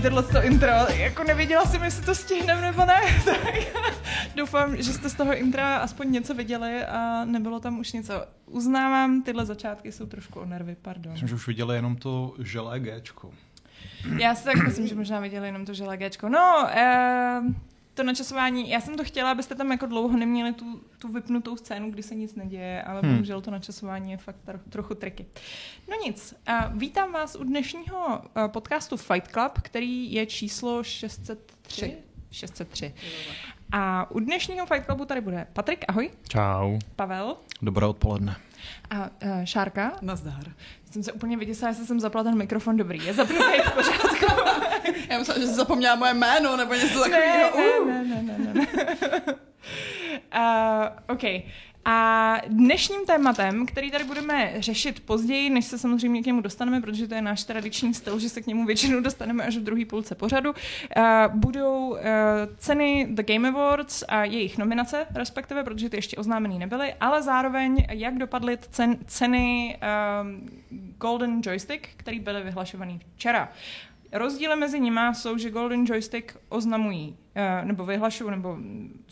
dlouhý tohle intro. Jako nevěděla jsem, jestli to stihneme nebo ne. Tak doufám, že jste z toho intra aspoň něco viděli a nebylo tam už něco. Uznávám, tyhle začátky jsou trošku o nervy, pardon. Myslím, že už viděli jenom to želé Gčko. Já si tak myslím, že možná viděli jenom to želé Gčko. No, eh, to načasování, já jsem to chtěla, abyste tam jako dlouho neměli tu, tu vypnutou scénu, kdy se nic neděje, ale hmm. bohužel to načasování je fakt tro, trochu triky. No nic, uh, vítám vás u dnešního uh, podcastu Fight Club, který je číslo 603. 603. A u dnešního Fight Clubu tady bude Patrik, ahoj. Čau. Pavel. Dobré odpoledne. A uh, Šárka. Nazdar. Jsem se úplně vyděsila, jestli jsem zapla ten mikrofon dobrý. Je zapnutý v pořádku. Já myslím, že jsi zapomněla moje jméno nebo něco takového. Ne, ne, ne, ne, ne. ne. uh, OK. A dnešním tématem, který tady budeme řešit později, než se samozřejmě k němu dostaneme, protože to je náš tradiční styl, že se k němu většinou dostaneme až v druhé půlce pořadu, uh, budou uh, ceny The Game Awards a jejich nominace, respektive, protože ty ještě oznámený nebyly, ale zároveň, jak dopadly cen, ceny um, Golden Joystick, který byly vyhlašovaný včera. Rozdíly mezi nimi jsou, že Golden Joystick oznamují nebo vyhlašují, nebo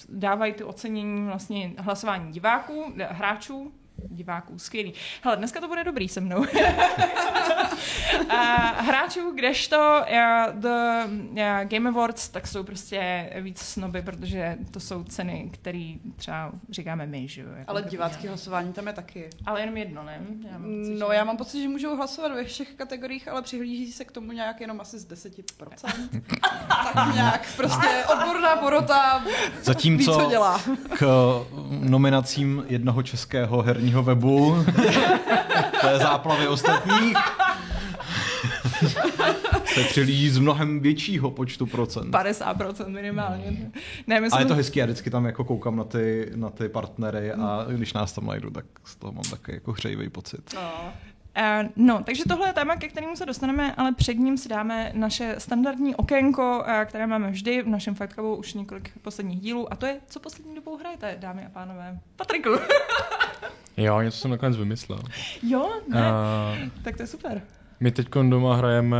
dávají ty ocenění vlastně hlasování diváků, hráčů, diváků, skvělý. Hele, dneska to bude dobrý se mnou. a hráčů, kdežto uh, The uh, Game Awards, tak jsou prostě víc snoby, protože to jsou ceny, které třeba říkáme my, že jo. Jako Ale divácký hlasování tam je taky. Ale jenom jedno, ne? Já mám pocit, no, že... já mám pocit, že můžou hlasovat ve všech kategoriích, ale přihlíží se k tomu nějak jenom asi z 10%. tak nějak, prostě odborná porota Zatímco ví, co dělá. k nominacím jednoho českého herního vlastního webu. to je záplavy ostatních. se přilíží z mnohem většího počtu procent. 50% minimálně. Ne, myslím... Ale je to hezký, já vždycky tam jako koukám na ty, na ty partnery a když nás tam najdu, tak z toho mám takový jako hřejivý pocit. No. Uh, no, takže tohle je téma, ke kterému se dostaneme, ale před ním si dáme naše standardní okénko, uh, které máme vždy v našem Fight Clubu už několik posledních dílů, a to je, co poslední dobou hrajete, dámy a pánové. Patriku. jo, něco jsem nakonec vymyslel. Jo, ne. Uh, tak to je super. My teď doma hrajeme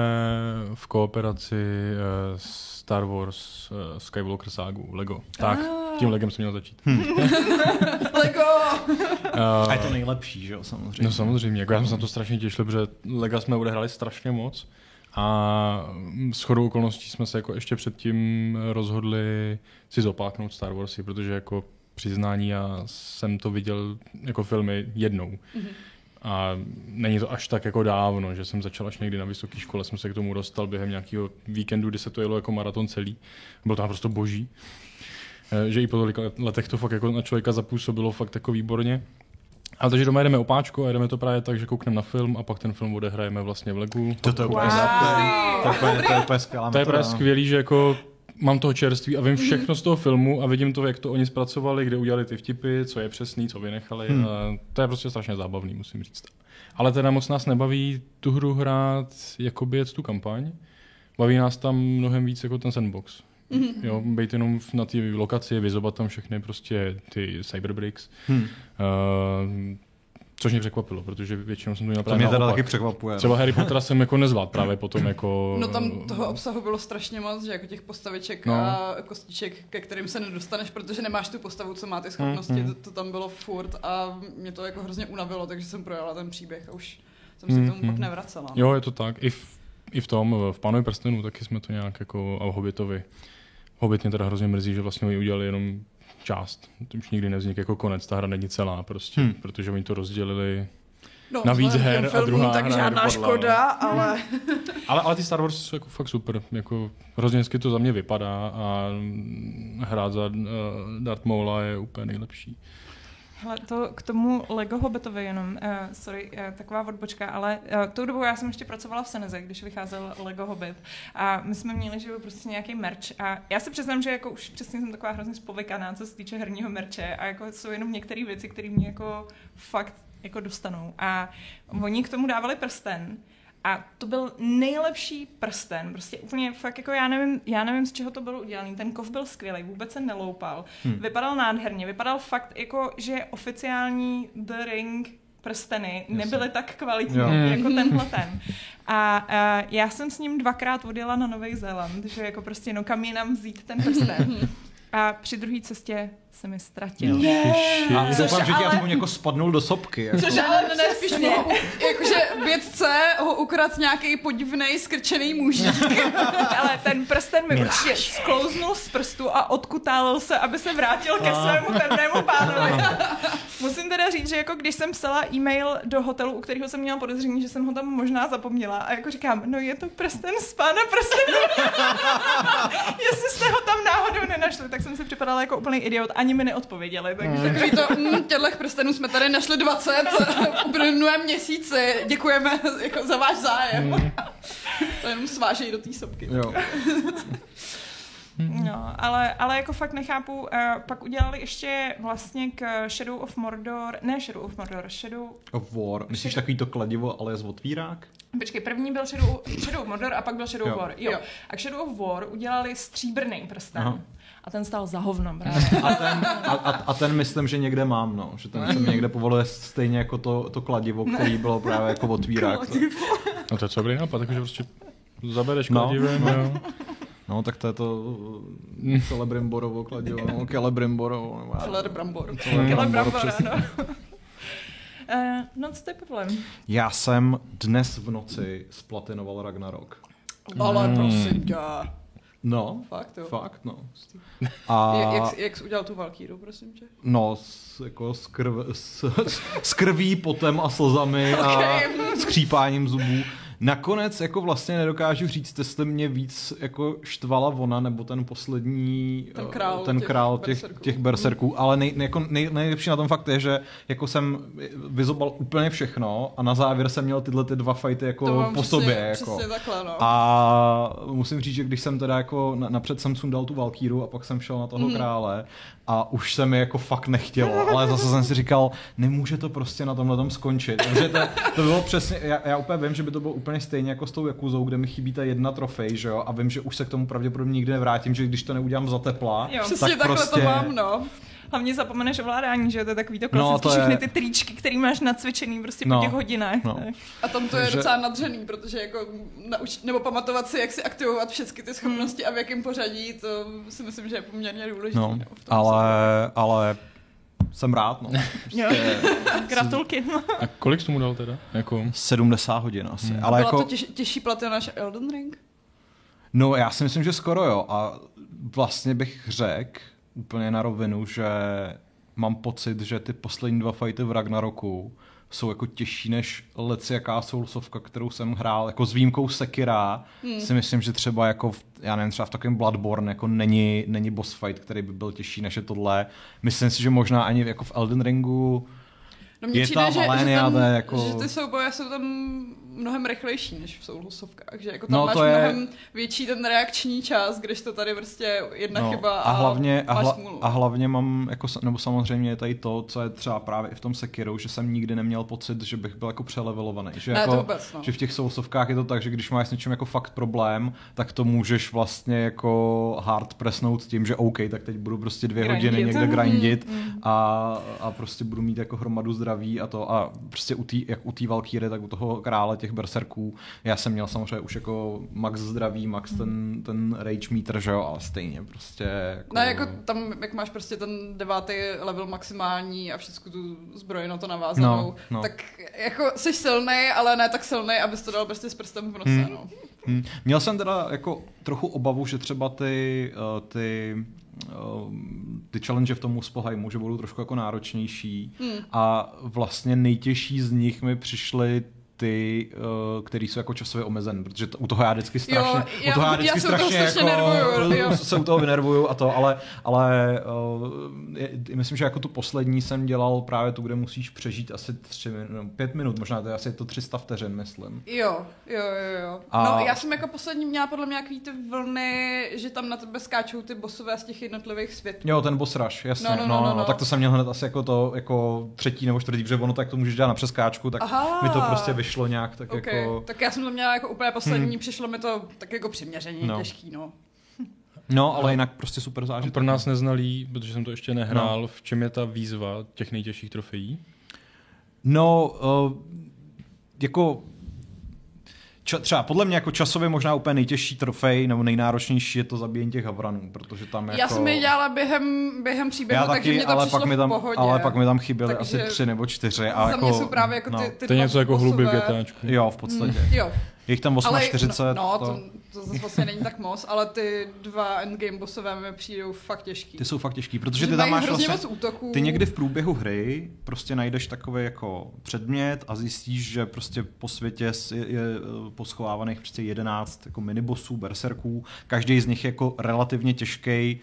v kooperaci uh, Star Wars uh, Skywalker ságu, Lego. Tak, ah. Tím Legem jsem měl začít. Hmm. Lego! Uh, a je to nejlepší, že jo, samozřejmě. No samozřejmě, jako já jsem se na to strašně těšil, protože Lega jsme odehráli strašně moc a s chodou okolností jsme se jako ještě předtím rozhodli si zopáknout Star Warsy, protože jako přiznání já jsem to viděl jako filmy jednou. Mm-hmm. A není to až tak jako dávno, že jsem začal až někdy na vysoké škole, jsem se k tomu dostal během nějakého víkendu, kdy se to jelo jako maraton celý. Bylo to naprosto boží. Eh, že i po tolika letech to fakt jako na člověka zapůsobilo fakt jako výborně. Ale takže doma jdeme opáčku a jdeme to právě tak, že koukneme na film a pak ten film odehrajeme vlastně v Legu. To, to je úplně, wow. to je právě skvělý, že jako mám toho čerství a vím všechno z toho filmu a vidím to, jak to oni zpracovali, kde udělali ty vtipy, co je přesný, co vynechali. Hmm. A to je prostě strašně zábavný, musím říct. Ale teda moc nás nebaví tu hru hrát, jakoby jet tu kampaň. Baví nás tam mnohem víc jako ten sandbox. Mm-hmm. Jo, být jenom na té lokaci, vyzobat tam všechny prostě ty cyberbricks. Hmm. Uh, Což mě překvapilo, protože většinou jsem to měl To mě teda taky překvapuje. Třeba no. Harry Pottera jsem jako nezvlád právě potom jako... No tam toho obsahu bylo strašně moc, že jako těch postaviček no. a kostiček, ke kterým se nedostaneš, protože nemáš tu postavu, co má ty schopnosti, mm, mm. To, to, tam bylo furt a mě to jako hrozně unavilo, takže jsem projela ten příběh a už jsem se mm, k tomu mm. pak nevracela. Jo, je to tak. I v, i v tom, v Pánovi prstenu taky jsme to nějak jako, a Hobbitovi. Hobbit mě teda hrozně mrzí, že vlastně oni udělali jenom část. To už nikdy nevznikl jako konec, ta hra není celá prostě, hmm. protože oni to rozdělili No, na víc her a druhá tak hra žádná škoda, ale... ale... ale... ty Star Wars jsou jako fakt super. Jako, hrozně hezky to za mě vypadá a hrát za uh, Darth Maula je úplně nejlepší. Hele, to k tomu Lego Hobbitovi jenom, uh, sorry, uh, taková odbočka, ale uh, tou dobou já jsem ještě pracovala v Seneze, když vycházel Lego Hobbit. A my jsme měli, že prostě nějaký merch. A já se přiznám, že jako už přesně jsem taková hrozně spovykaná, co se týče herního merče a jako jsou jenom některé věci, které mě jako fakt jako dostanou. A oni k tomu dávali prsten, a to byl nejlepší prsten, prostě úplně fakt jako já nevím, já nevím, z čeho to bylo udělaný. Ten kov byl skvělý, vůbec se neloupal. Hmm. Vypadal nádherně, vypadal fakt jako, že oficiální The Ring prsteny nebyly tak kvalitní Jo. jako tenhle ten. A, a já jsem s ním dvakrát odjela na Nový Zéland, že jako prostě no kam jinam vzít ten prsten. A při druhé cestě se mi ztratil. A Což doufám, že ti ale- aspoň jako spadnul do sopky. Jako. Což Ne, ale ne, ne, spíš ho, jakože vědce ho ukradl nějaký podivný skrčený mužík. Ale ten prsten mi určitě sklouznul z prstu a odkutálil se, aby se vrátil ke svému pevnému pánovi. Musím teda říct, že jako když jsem psala e-mail do hotelu, u kterého jsem měla podezření, že jsem ho tam možná zapomněla a jako říkám, no je to prsten z pána prstenu. Jestli jste ho tam náhodou nenašli, tak jsem si připadala jako úplný idiot, ani mi neodpověděli. Takže Takový to, mm, těchto prstenů jsme tady našli 20 v uplynulém měsíci. Děkujeme jako za váš zájem. To jenom svážejí do té sopky. Jo. No, ale, ale jako fakt nechápu, uh, pak udělali ještě vlastně k Shadow of Mordor, ne Shadow of Mordor, Shadow, Of War. Myslíš takový to kladivo, ale z otvírák? počkej, první byl Shadow, Shadow of Mordor a pak byl Shadow of War, jo. Jo. A k Shadow of War udělali stříbrný prsten. Aha. A ten stál za hovno, právě. A ten, a, a, a ten myslím, že někde mám, no. Že ten se mi někde povoluje stejně jako to, to kladivo, který bylo právě jako otvírák. No to je co dobrý nápad, takže prostě zabereš No. kladivem, jo. No, tak to je to uh, Celebrimborovo kladivo, no, Celebrimborovo. nebo Brambor, brambora, přesně. no. Co to je problém? Já jsem dnes v noci splatinoval Ragnarok. Ale prosím tě. No, Fakt jo. fakt, no. A Jak, jak, jak jsi udělal tu Valkýru, prosím tě? no, s, jako s, krv, s, s krví, potem a slzami a Okay. skřípáním zubů. Nakonec jako vlastně nedokážu říct, jestli mě víc jako štvala ona nebo ten poslední Ten eh, král ten těch král těch, berserků. těch berserků, ale nej, jako nej, nejlepší na tom fakt je, že jako jsem vyzobal úplně všechno a na závěr jsem měl tyhle ty dva fighty jako po přesně, sobě. Jako. Přesně takhle, no. A musím říct, že když jsem teda jako na- napřed jsem sundal tu Valkýru a pak jsem šel na toho Mhm. krále a už se mi jako fakt nechtělo, ale zase jsem si říkal, nemůže to prostě na tomhle tom skončit. Takže to, to bylo přesně, já, já úplně vím, že by to bylo úplně stejně jako s tou Jakuzou, kde mi chybí ta jedna trofej, že jo, a vím, že už se k tomu pravděpodobně nikdy nevrátím, že když to neudělám za tepla, Jo. Přesně tak takhle prostě... to mám, no. Hlavně zapomeneš ovládání, že to je takový to No, klasický, to je- všechny ty tričky, který máš nacvičený prostě No, po těch hodinách. no. tak. A tam to je Takže- docela nadřený, protože jako nauč, nebo pamatovat si, jak si aktivovat všechny ty schopnosti a v jakém pořadí, to si myslím, že je poměrně důležité. No, ale, ale jsem rád, no. Jo. Gratulky. A kolik jsi tomu dal teda? Jako, 70 hodin asi. Hmm. Ale Byla jako... to těž, těžší platina než Elden Ring? No já si myslím, že skoro jo. A vlastně bych řekl úplně na rovinu, že mám pocit, že ty poslední dva fighty v Ragnaroku jsou jako těžší než lec jaká soulsovka, kterou jsem hrál, jako s výjimkou Sekira, hmm. si myslím, že třeba jako, v, já nevím, třeba v takovém Bloodborne jako není, není boss fight, který by byl těžší než je tohle. Myslím si, že možná ani jako v Elden Ringu No mně Je přijde, tam že, že, tam, jako- že ty souboje jsou tam mnohem rychlejší než v Soulsovkách, že jako tam No, máš to je- mnohem větší ten reakční čas, když to tady prostě jedna No, chyba a hlavně, a, máš hla, a hlavně mám, jako, nebo samozřejmě je tady to, co je třeba právě i v tom Sekirou, že jsem nikdy neměl pocit, že bych byl jako přelevelovaný. Že, Ne, jako, to vůbec, no. že v těch soulsovkách je to tak, že když máš s něčím jako fakt problém, tak to můžeš vlastně jako hard presnout tím, že OK, tak teď budu prostě dvě Grindit. hodiny někde grindit Mm, a, a prostě budu mít jako hromadu zdraví a to a prostě u tý, jak u té Valkýry, tak u toho krále těch berserků, já jsem měl samozřejmě už jako max zdraví, max ten, ten rage meter, že jo, ale stejně prostě jako... Ne, jako tam, jak máš prostě ten devátý level maximální a všechno tu zbroj na to navázanou, No, no. tak jako jsi silný, ale ne tak silný, abys to dal prostě s prstem v nose, Hmm. no. Hmm. Měl jsem teda jako trochu obavu, že třeba ty, uh, ty, ty challenge v tom Muspelheimu, že budou trošku jako náročnější Hmm. a vlastně nejtěžší z nich mi přišly ty, uh, který jsou jako časově omezen, protože to, u toho já vždycky strašně, já- u toho já já vždycky toho strašně, jako, nervuju, jo. se u toho vynervuju a to, ale, ale uh, je, myslím, že jako tu poslední jsem dělal právě tu, kde musíš přežít asi tři, no, pět minut, možná to je asi to 300 vteřin, myslím. Jo, jo, jo, jo. A- No, já jsem jako poslední měla podle mě nějaký ty vlny, že tam na tebe skáčou ty bossové z těch jednotlivých světů. Jo, ten boss rush, jasně. No, No, no, no, no, no, no, no, no. Tak to jsem měl hned asi jako to jako třetí nebo čtvrtý, protože ono tak to můžeš dělat na přeskáčku, tak Aha. mi to prostě vyšlo nějak tak Okay. jako... Tak já jsem to měla jako úplně poslední, hmm. přišlo mi to tak jako přiměřeně No. no. těžký, no. No, ale jinak prostě super a zážitek. pro nás neznalý, protože jsem to ještě nehrál, v čem je ta výzva těch nejtěžších trofejí? No, uh, jako ča, třeba podle mě jako časově možná úplně nejtěžší trofej nebo nejnáročnější je to zabíjení těch havranů, protože tam jako... Já jsem je dělala během, během příběhu, já takže taky, mě to ale pak mi tam, v pohodě. ale pak mi tam chyběly Takže asi tři nebo čtyři. A Za jako, mě jsou právě jako no, ty, ty To je něco jako hluby. GTAčku. Jo, v podstatě. Jo, Je jich tam ale 48. no, to... to, to zase vlastně není tak moc, ale ty dva endgame bossové mi přijdou fakt těžký. Ty jsou fakt těžký, protože Že ty tam máš vlastně... moc útoků. Ty někdy v průběhu hry prostě najdeš takový jako předmět a zjistíš, že prostě po světě je, je poschovávaných prostě 11 jako minibosů, berserků. Každý z nich je jako relativně těžký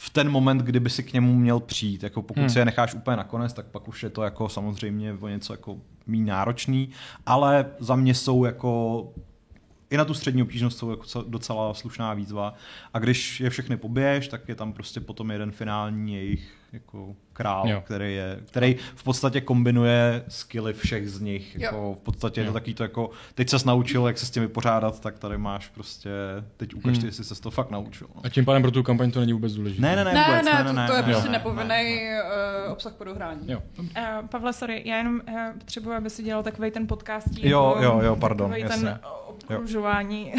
v ten moment, kdyby si k němu měl přijít. Jako pokud hmm. si je necháš úplně nakonec, tak pak už je to jako samozřejmě o něco jako méně náročný, ale za mě jsou jako i na tu střední obtížnost jsou jako docela slušná výzva. A když je všechny pobiješ, tak je tam prostě potom jeden finální jejich jako král, Jo. který, je, který v podstatě kombinuje skilly všech z nich. Jo. Jako v podstatě je to Jo. takový to jako, teď ses naučil, jak se s tím vypořádat, tak tady máš prostě, teď ukaž Hmm. ty, jestli se to fakt naučil. No. A tím pádem pro tu kampaň to není vůbec důležité. Ne, ne, ne, Ne, vůbec, ne, ne, to, ne, to je ne, prostě ne, nepovinný ne, uh, obsah po dohrání. Jo. Uh, Pavle, sorry, já jenom uh, potřebuji, aby si dělal takový ten podcast. Jo, jo, jo, pardon, jasně. ten obkružování,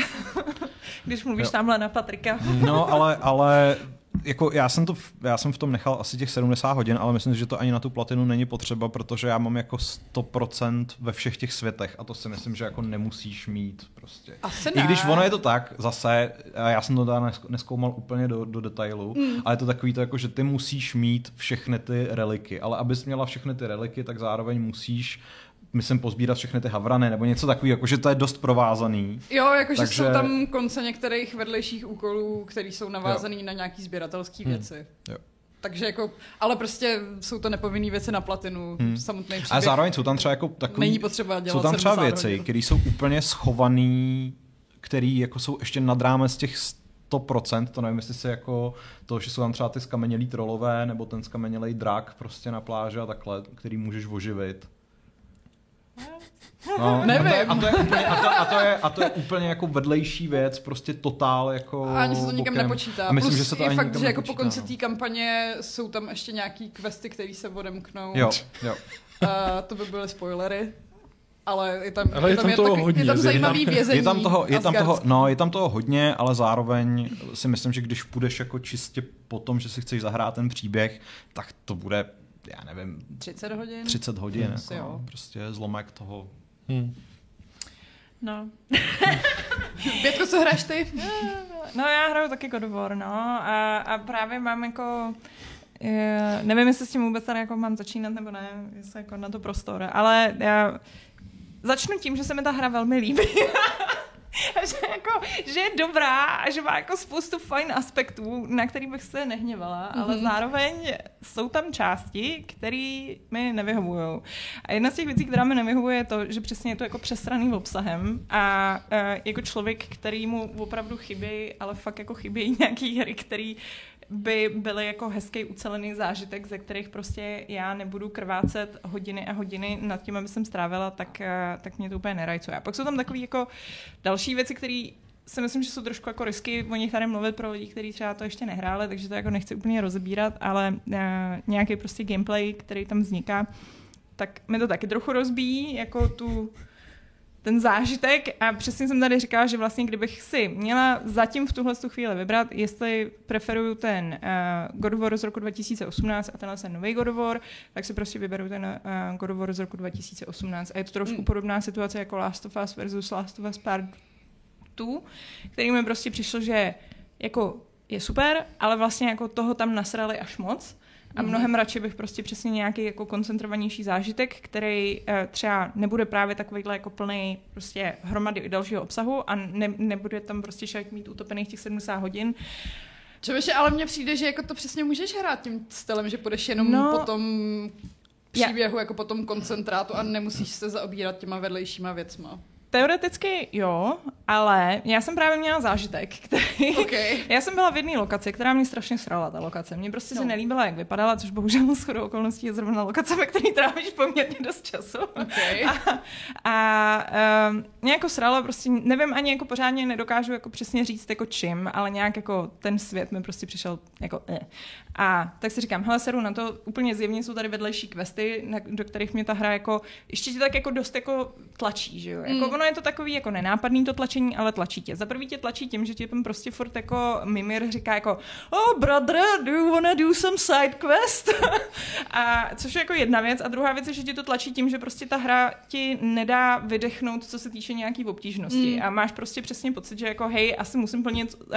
když mluvíš Jo. tamhle na Patrika. No, ale, ale jako já jsem, to, v- já jsem v tom nechal asi těch 70 hodin, ale myslím, že to ani na tu platinu není potřeba, protože já mám jako 100% ve všech těch světech a to si myslím, že jako nemusíš mít prostě. Asi I když ne. ono je to tak, zase, a já jsem to teda nesk- neskoumal úplně do, do detailu, mm. ale je to takový to jako, že ty musíš mít všechny ty reliky, ale abys měla všechny ty reliky, tak zároveň musíš myslím, pozbírat všechny ty havrany, nebo něco takového, jakože to je dost provázaný. Jo, jakože Takže- jsou tam konce některých vedlejších úkolů, které jsou navázané na nějaký sběratelské Hmm. věci. Jo. Takže jako, ale prostě jsou to nepovinné věci na platinu, Hmm. samotný příběh. A zároveň jsou tam třeba jako takový, Není potřeba dělat jsou tam třeba 70 věci, které jsou úplně schované, které jako jsou ještě nad rámec těch 100%, to nevím, jestli se jako to, že jsou tam třeba ty skamenělý trolové, nebo ten skamenělej drak prostě na pláži a takhle, který můžeš oživit. No, Nevím. A to, je, a, to je úplně, a, to, a, to je, a to je úplně jako vedlejší věc, prostě totál jako A ani se to nikam bokem. nepočítá. A myslím, Plus že se to je ani fakt, že jako po konci no. té kampaně jsou tam ještě nějaký questy, které se odemknou. Jo, jo. A to by byly spoilery. Ale je tam, Ale je tam je toho taky- hodně, je tam zajímavý tam- vězení. Je tam toho, je tam toho, no, je tam toho hodně, ale zároveň si myslím, že když půjdeš jako čistě po tom, že si chceš zahrát ten příběh, tak to bude, já nevím, 30 hodin? 30 hodin, Asi jako, jo. no, prostě zlomek toho. Hmm. No. Pětko, co hraješ ty? No já hraju taky God of War, no. A, a právě mám jako... Je, nevím, jestli s tím vůbec tady jako mám začínat nebo ne, jestli jako na to prostor, ale já začnu tím, že se mi ta hra velmi líbí. A že, jako, že je dobrá a že má jako spoustu fajn aspektů, na který bych se nehněvala, mm-hmm. ale Mhm. zároveň jsou tam části, které mi nevyhovují. A jedna z těch věcí, která mi nevyhovuje, je to, že přesně je to jako přesraný obsahem a e, jako člověk, který mu opravdu chybí, ale fakt jako chybí nějaký hry, který by byly jako hezký ucelený zážitek, ze kterých prostě já nebudu krvácet hodiny a hodiny nad tím, aby jsem strávila, tak, eh, tak mě to úplně nerajcuje. A pak jsou tam takové jako další věci, které si myslím, že jsou trošku jako risky o nich tady mluvit pro lidi, kteří třeba to ještě nehráli, takže to jako nechci úplně rozebírat, ale uh, nějaký prostě gameplay, který tam vzniká, tak mi to taky trochu rozbíjí, jako tu ten zážitek a přesně jsem tady říkala, že vlastně kdybych si měla zatím v tuhle tu chvíli vybrat, jestli preferuju ten uh, God of War z roku 2018 a tenhle ten nový God of War, tak si prostě vyberu ten uh, God of War z roku 2018. A je to trošku Mm. podobná situace jako Last of Us versus Last of Us Part 2, který mi prostě přišlo, že jako je super, ale vlastně jako toho tam nasrali až moc. A Mhm. mnohem radši bych prostě přesně nějaký jako koncentrovanější zážitek, který eh, třeba nebude právě takovýhle jako plný prostě hromady dalšího obsahu a ne, nebude tam prostě člověk mít utopených těch 70 hodin. Čověče, ale mně přijde, že jako to přesně můžeš hrát tím stylem, že půjdeš jenom No. po tom Já- příběhu, jako po tom koncentrátu a nemusíš se zaobírat těma vedlejšíma věcma. Teoreticky jo, ale já jsem právě měla zážitek, který... Okay. Já jsem byla v jedné lokaci, která mě strašně srala, ta lokace. Mně prostě no. se nelíbila, jak vypadala, což bohužel s chodou okolností je zrovna lokace, ve které trávíš poměrně dost času. Okay. A, a um, mě jako srala, prostě nevím ani jako pořádně nedokážu jako přesně říct jako čím, ale nějak jako ten svět mi prostě přišel jako eh. A tak si říkám, hele, seru na to, úplně zjevně jsou tady vedlejší questy, na, do kterých mě ta hra jako, ještě tě tak jako dost jako tlačí, že jo. Jako mm. Ono je to takový jako nenápadný to tlačení, ale tlačí tě. Za prvý tě tlačí tím, že ti tam prostě furt jako Mimir říká jako oh brother, do you wanna do some side quest? a což je jako jedna věc. A druhá věc je, že ti to tlačí tím, že prostě ta hra ti nedá vydechnout, co se týče nějaký obtížnosti. Mm. A máš prostě přesně pocit, že jako hej, asi musím plnit uh,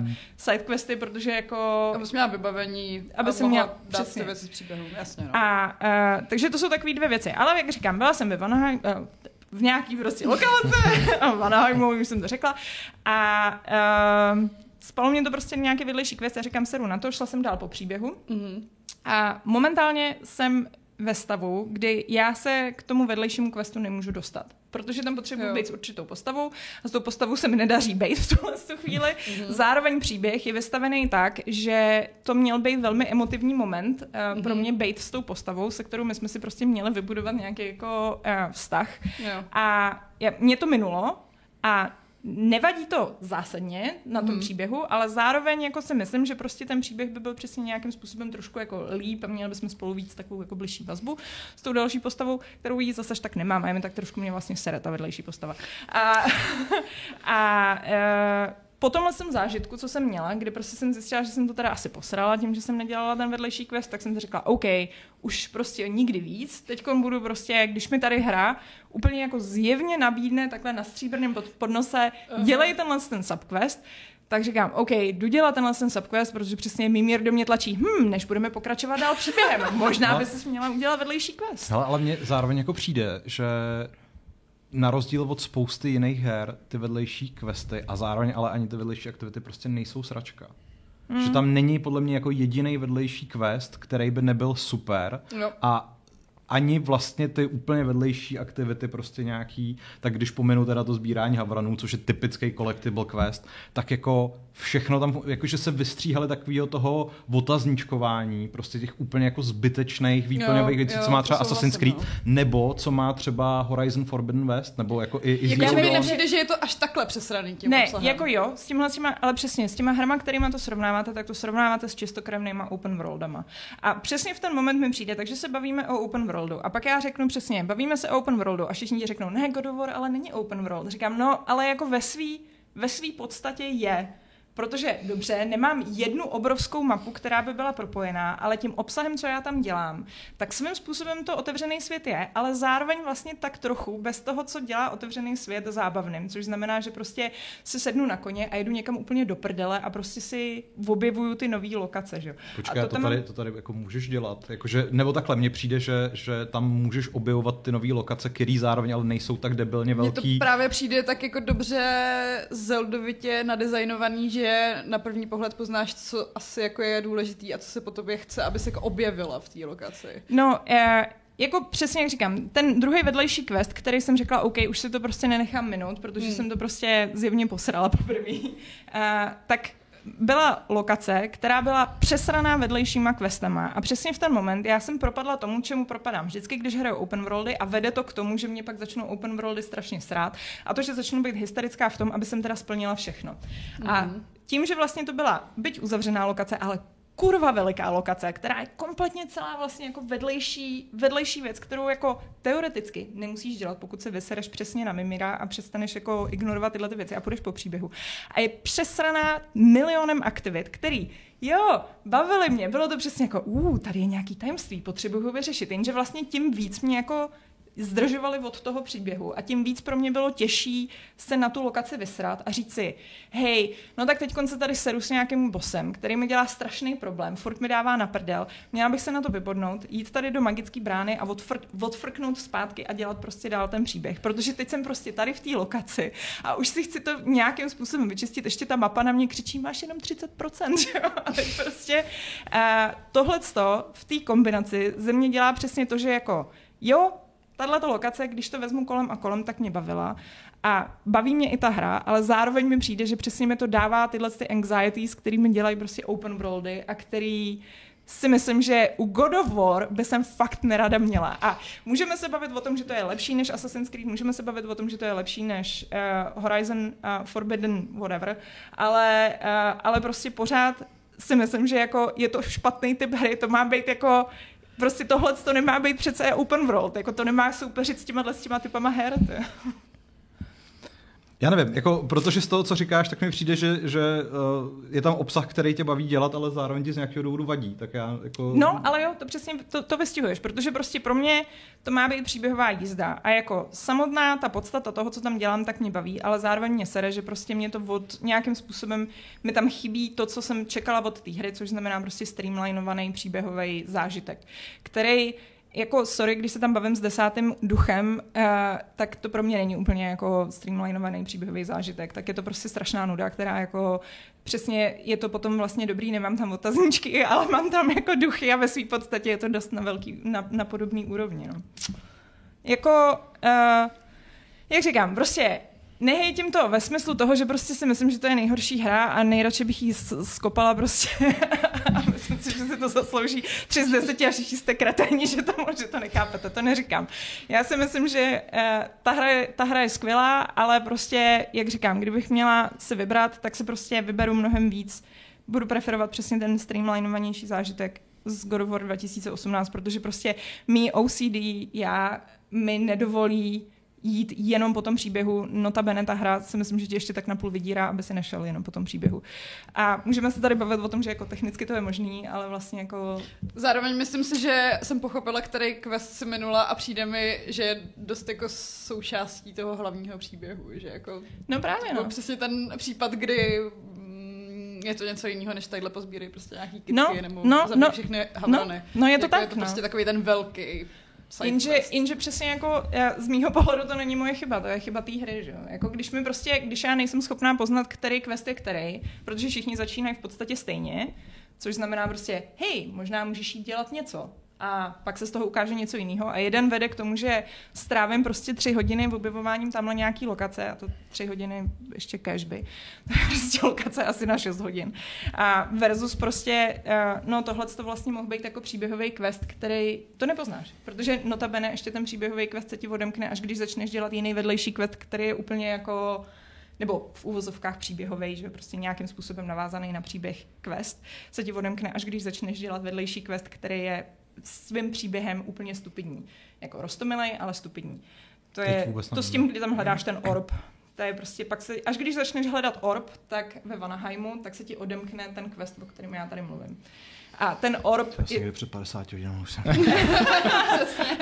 mm. side questy, protože jako... Abys měla vybavení, aby jsem měla dát přesně. ty věci z příběhu, jasně. No. A, uh, takže to jsou takové dvě věci. Ale jak říkám, byla jsem ve Vanaheim, uh, v nějaký prostě lokalice, a Vanaheimu, už jsem to řekla. A uh, spalo mě to prostě nějaký vedlejší quest, já říkám, seru na to, šla jsem dál po příběhu. Mm-hmm. A momentálně jsem ve stavu, kdy já se k tomu vedlejšímu questu nemůžu dostat. Protože tam potřebuji být s určitou postavou a s tou postavou se mi nedaří být v tuhle tu chvíli. Mm-hmm. Zároveň příběh je vystavený tak, že to měl být velmi emotivní moment uh, mm-hmm. pro mě být s tou postavou, se kterou my jsme si prostě měli vybudovat nějaký jako uh, vztah. Jo. A já, mě to minulo a Nevadí to zásadně na tom mm. příběhu, ale zároveň jako si myslím, že prostě ten příběh by byl přesně nějakým způsobem trošku jako líp a měli bychom spolu víc takovou jako blížší vazbu s tou další postavou, kterou jí zase tak nemám a je mi tak trošku mě vlastně sere ta vedlejší postava. A, a e, po tomhle jsem zážitku, co jsem měla, kdy prostě jsem zjistila, že jsem to teda asi posrala tím, že jsem nedělala ten vedlejší quest, tak jsem si řekla, OK, už prostě nikdy víc, teď budu prostě, když mi tady hra úplně jako zjevně nabídne takhle na stříbrném podnose, dělej tenhle ten subquest, tak říkám, OK, jdu dělat tenhle ten subquest, protože přesně Mimir do mě tlačí, hm, než budeme pokračovat dál příběhem. Možná no. by si měla udělat vedlejší quest. Hele, ale mně zároveň jako přijde, že na rozdíl od spousty jiných her, ty vedlejší questy a zároveň ale ani ty vedlejší aktivity prostě nejsou sračka. Mm. Že tam není podle mě jako jediný vedlejší quest, který by nebyl super no. a ani vlastně ty úplně vedlejší aktivity prostě nějaký, tak když pominu teda to sbírání havranů, což je typický collectible quest, tak jako všechno tam, jakože se vystříhali takového toho otazníčkování, prostě těch úplně jako zbytečných výplňových věcí, co má třeba Assassin's Creed, no. nebo co má třeba Horizon Forbidden West, nebo jako i, i jako mi nepřijde, že je to až takhle přesraný tím Ne, obsahem. jako jo, s tímhle těma, ale přesně, s těma hrama, kterýma to srovnáváte, tak to srovnáváte s čistokrevnýma open worldama. A přesně v ten moment mi přijde, takže se bavíme o open worldu. A pak já řeknu přesně, bavíme se o open worldu a všichni ti řeknou, ne, God of War ale není open world. Říkám, no, ale jako ve svý, ve svý podstatě je. Protože, dobře, nemám jednu obrovskou mapu, která by byla propojená, ale tím obsahem, co já tam dělám, tak svým způsobem to otevřený svět je, ale zároveň vlastně tak trochu bez toho, co dělá otevřený svět zábavným, což znamená, že prostě si sednu na koně a jedu někam úplně do prdele a prostě si objevuju ty nové lokace, že Počkej, a to, to, tady, to tady jako můžeš dělat, jakože, nebo takhle, mně přijde, že, že tam můžeš objevovat ty nové lokace, které zároveň ale nejsou tak debilně velký. Mně to právě přijde tak jako dobře zeldovitě nadizajnovaný, že že na první pohled poznáš, co asi jako je důležitý a co se po tobě chce, aby se jako objevila v té lokaci. No, uh... Jako přesně jak říkám, ten druhý vedlejší quest, který jsem řekla, OK, už si to prostě nenechám minout, protože hmm. jsem to prostě zjevně posrala poprvé, uh, tak byla lokace, která byla přesraná vedlejšíma questama a přesně v ten moment já jsem propadla tomu, čemu propadám. Vždycky, když hraju open worldy a vede to k tomu, že mě pak začnou open worldy strašně srát a to, že začnu být hysterická v tom, aby jsem teda splnila všechno. Mm-hmm. A mhm. Tím, že vlastně to byla byť uzavřená lokace, ale kurva veliká lokace, která je kompletně celá vlastně jako vedlejší, vedlejší věc, kterou jako teoreticky nemusíš dělat, pokud se vysereš přesně na Mimira a přestaneš jako ignorovat tyhle ty věci a půjdeš po příběhu. A je přesraná milionem aktivit, který jo, bavili mě, bylo to přesně jako, uh, tady je nějaký tajemství, potřebuji ho vyřešit, jenže vlastně tím víc mě jako zdržovali od toho příběhu. A tím víc pro mě bylo těžší se na tu lokaci vysrat a říct si, hej, no tak teď se tady seru s nějakým bosem, který mi dělá strašný problém, furt mi dává na prdel, měla bych se na to vybodnout, jít tady do magické brány a odfr- odfrknout zpátky a dělat prostě dál ten příběh, protože teď jsem prostě tady v té lokaci a už si chci to nějakým způsobem vyčistit, ještě ta mapa na mě křičí, máš jenom 30%, že jo? A teď prostě uh, tohleto v té kombinaci ze mě dělá přesně to, že jako jo, tahle lokace, když to vezmu kolem a kolem, tak mě bavila. A baví mě i ta hra, ale zároveň mi přijde, že přesně mi to dává tyhle ty anxieties, který mi dělají prostě open worldy a který si myslím, že u God of War by jsem fakt nerada měla. A můžeme se bavit o tom, že to je lepší než Assassin's Creed, můžeme se bavit o tom, že to je lepší než uh, Horizon uh, Forbidden whatever, ale, uh, ale prostě pořád si myslím, že jako je to špatný typ hry, to má být jako prostě tohle to nemá být přece open world, jako to nemá soupeřit s těma, s těma typama her. Ty. Já nevím, jako, protože z toho, co říkáš, tak mi přijde, že, že uh, je tam obsah, který tě baví dělat, ale zároveň ti z nějakého důvodu vadí. Tak já jako... No, ale jo, to přesně to, to vystihuješ, protože prostě pro mě to má být příběhová jízda. A jako samotná ta podstata toho, co tam dělám, tak mě baví, ale zároveň mě sere, že prostě mě to od nějakým způsobem, mi tam chybí to, co jsem čekala od té hry, což znamená prostě streamlinovaný příběhový zážitek, který jako sorry, když se tam bavím s desátým duchem, uh, tak to pro mě není úplně jako streamlinovaný příběhový zážitek, tak je to prostě strašná nuda, která jako přesně je to potom vlastně dobrý, nemám tam otazníčky, ale mám tam jako duchy a ve své podstatě je to dost na velký, na, na podobný úrovni, no. Jako, uh, jak říkám, prostě nehejtím to ve smyslu toho, že prostě si myslím, že to je nejhorší hra a nejradši bych ji skopala prostě a myslím si, že si to zaslouží 3 z 10 a všichni jste kreténi, že to, že to nechápete, to neříkám. Já si myslím, že uh, ta, hra je, ta hra je skvělá, ale prostě, jak říkám, kdybych měla si vybrat, tak si prostě vyberu mnohem víc. Budu preferovat přesně ten streamlinovanější zážitek z God of War 2018, protože prostě mý OCD já mi nedovolí jít jenom po tom příběhu. Notabene ta hra si myslím, že tě ještě tak napůl vydírá, aby si nešel jenom po tom příběhu. A můžeme se tady bavit o tom, že jako technicky to je možný, ale vlastně jako... Zároveň myslím si, že jsem pochopila, který quest si minula a přijde mi, že je dost jako součástí toho hlavního příběhu, že jako... No právě, no. Přesně ten případ, kdy mm, je to něco jiného, než tadyhle pozbírají prostě nějaký kitky no, nebo no, no, všechny havrany. No, no je to jako tak, je to no. prostě takový ten velký Jenže, jenže přesně jako já, z mýho pohledu to není moje chyba, to je chyba té hry, že jo. Jako když mi prostě, když já nejsem schopná poznat, který quest je který, protože všichni začínají v podstatě stejně, což znamená prostě, hej, možná můžeš jít dělat něco a pak se z toho ukáže něco jiného. A jeden vede k tomu, že strávím prostě tři hodiny v objevováním tamhle nějaký lokace, a to tři hodiny ještě cashby, prostě lokace asi na 6 hodin. A versus prostě, eh, no tohle to vlastně mohl být jako příběhový quest, který to nepoznáš, protože notabene ještě ten příběhový quest se ti odemkne, až když začneš dělat jiný vedlejší quest, který je úplně jako nebo v úvozovkách příběhový, že prostě nějakým způsobem navázaný na příběh quest, se ti odemkne, až když začneš dělat vedlejší quest, který je svým příběhem úplně stupidní. Jako rostomilej, ale stupidní. To je to s tím, kdy tam hledáš ten orb. To je prostě pak se, až když začneš hledat orb, tak ve Vanaheimu, tak se ti odemkne ten quest, o kterém já tady mluvím. A ten orb... Je... Někde před 50 hodinami už jsem.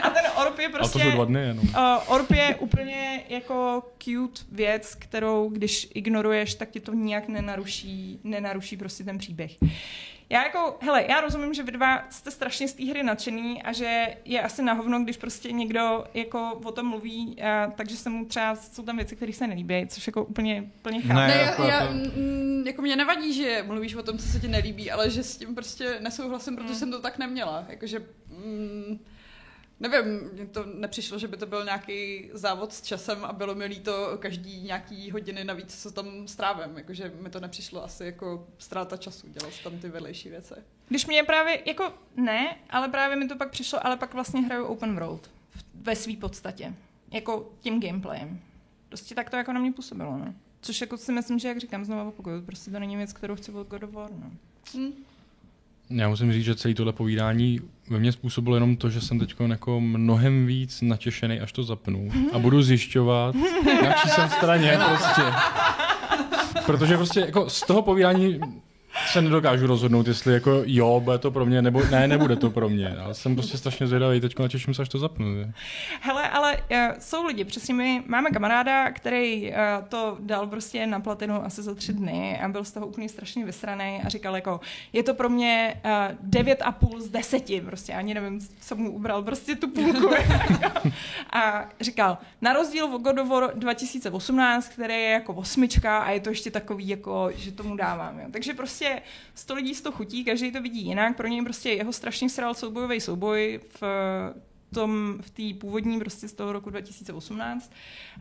a ten orb je prostě... A to jsou dva dny jenom. Uh, orb je úplně jako cute věc, kterou když ignoruješ, tak ti to nijak nenaruší, nenaruší prostě ten příběh. Já jako, hele, já rozumím, že vy dva jste strašně z té hry nadšený a že je asi na hovno, když prostě někdo jako o tom mluví, a, takže se mu třeba jsou tam věci, které se nelíbí, což jako úplně, úplně chápu. Ne, ne jako, já, já, mm, jako mě nevadí, že mluvíš o tom, co se ti nelíbí, ale že s tím prostě nesouhlasím, protože mm. jsem to tak neměla. Jakože, mm, Nevím, mně to nepřišlo, že by to byl nějaký závod s časem a bylo mi líto každý nějaký hodiny navíc, co tam strávím. Jakože mi to nepřišlo asi jako ztráta času dělat tam ty vedlejší věci. Když mě právě, jako ne, ale právě mi to pak přišlo, ale pak vlastně hraju open world ve své podstatě. Jako tím gameplayem. Prostě tak to jako na mě působilo, no. Což jako si myslím, že jak říkám znovu opakuju, prostě to není věc, kterou chci od God of War, no. Hmm. Já musím říct, že celé tohle povídání ve mně způsobilo jenom to, že jsem teď jako mnohem víc natěšený, až to zapnu a budu zjišťovat, na čí jsem straně prostě. Protože prostě jako z toho povídání se nedokážu rozhodnout, jestli jako jo, bude to pro mě, nebo ne, nebude to pro mě. Ale jsem prostě strašně zvědavý, teď těším se, až to zapnu. Je. Hele, ale uh, jsou lidi, přesně my máme kamaráda, který uh, to dal prostě na platinu asi za tři dny a byl z toho úplně strašně vysraný a říkal jako, je to pro mě uh, devět a půl z deseti, prostě ani nevím, co mu ubral, prostě tu půlku. a říkal, na rozdíl od God of War 2018, který je jako osmička a je to ještě takový, jako, že tomu dávám. Jo. Takže prostě 100 lidí 100 chutí, každý to vidí jinak, pro něj prostě jeho strašně sral soubojový souboj v tom, v té původní prostě z toho roku 2018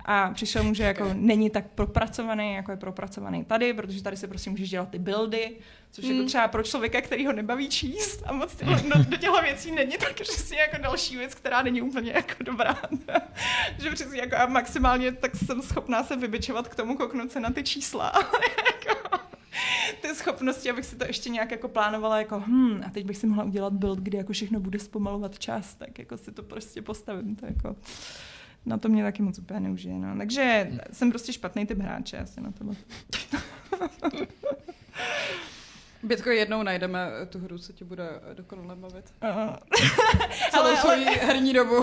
a přišel mu, že jako není tak propracovaný, jako je propracovaný tady, protože tady se prostě můžeš dělat ty buildy, což mm. jako třeba pro člověka, který ho nebaví číst a moc tyhle, do, do těchto věcí není, tak přesně jako další věc, která není úplně jako dobrá. že přesně jako a maximálně tak jsem schopná se vybičovat k tomu, kouknout se na ty čísla. jako, ty schopnosti, abych si to ještě nějak jako plánovala, jako hm, a teď bych si mohla udělat build, kdy jako všechno bude zpomalovat čas, tak jako si to prostě postavím, to jako na to mě taky moc úplně neužije, no. Takže jsem prostě špatný typ hráče asi na tohle. Bětko, jednou najdeme tu hru, co ti bude dokonale bavit. Uh, Celou svoji herní dobu.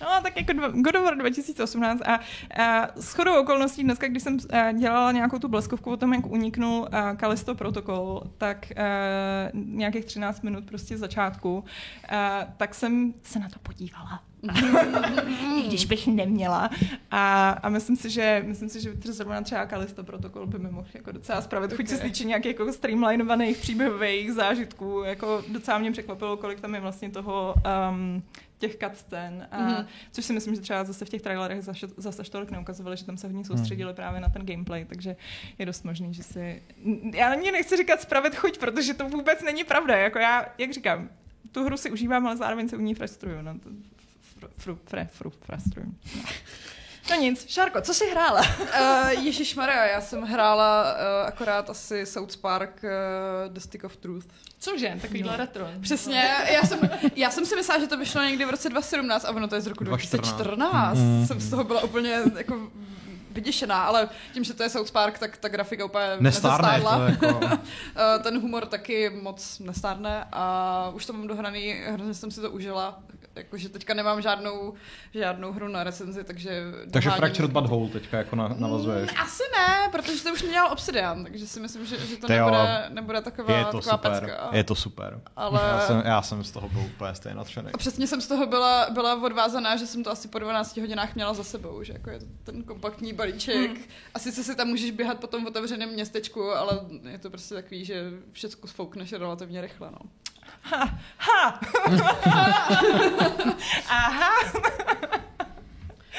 No, tak jako God of War 2018 a, a s chodou okolností dneska, když jsem a, dělala nějakou tu bleskovku o tom, jak uniknul a, Kalisto protokol, tak a, nějakých 13 minut prostě začátku, a, tak jsem se na to podívala. I když bych neměla. A, a myslím si, že myslím si, že zrovna třeba Kalisto protokol by mi mohl jako docela spravit. Okay. Chuť se týče nějakých jako streamlinovaných příběhových zážitků. Jako docela mě překvapilo, kolik tam je vlastně toho um, těch cutscén, a, mm-hmm. což si myslím, že třeba zase v těch trailerech zase, zase tolik neukazovali, že tam se v ní soustředili mm. právě na ten gameplay, takže je dost možný, že si... Já ani nechci říkat spravit chuť, protože to vůbec není pravda. Jako já, jak říkám, tu hru si užívám, ale zároveň se u ní frustruju. No, to, fru, fru, fru, fru, frustruju. No. No nic, Šárko, co jsi hrála? uh, Ježíš Maria, já jsem hrála uh, akorát asi South Park uh, The Stick of Truth. Cože, takovýhle no. retro. Přesně, já jsem, já jsem si myslela, že to vyšlo někdy v roce 2017 a ono to je z roku 2014. Mm. Jsem z toho byla úplně jako vyděšená, ale tím, že to je South Park, tak ta grafika úplně nestárne. Jako... Ten humor taky moc nestárne a už to mám dohraný, hrozně jsem si to užila jakože teďka nemám žádnou, žádnou hru na recenzi, takže... Takže. Fractured But Whole teďka jako na, navazuješ. Mm, asi ne, protože to už dělal Obsidian, takže si myslím, že, že to nebude, nebude taková, je to taková super, pecka. Je to super. Ale... Já, jsem, já jsem z toho byl úplně stejně nadšený. A přesně jsem z toho byla, byla odvázaná, že jsem to asi po 12 hodinách měla za sebou, že jako je to ten kompaktní balíček. Hmm. A sice si tam můžeš běhat po tom otevřeném městečku, ale je to prostě takový, že všechno sfoukneš relativně rychle. No. Ha, ha. Aha.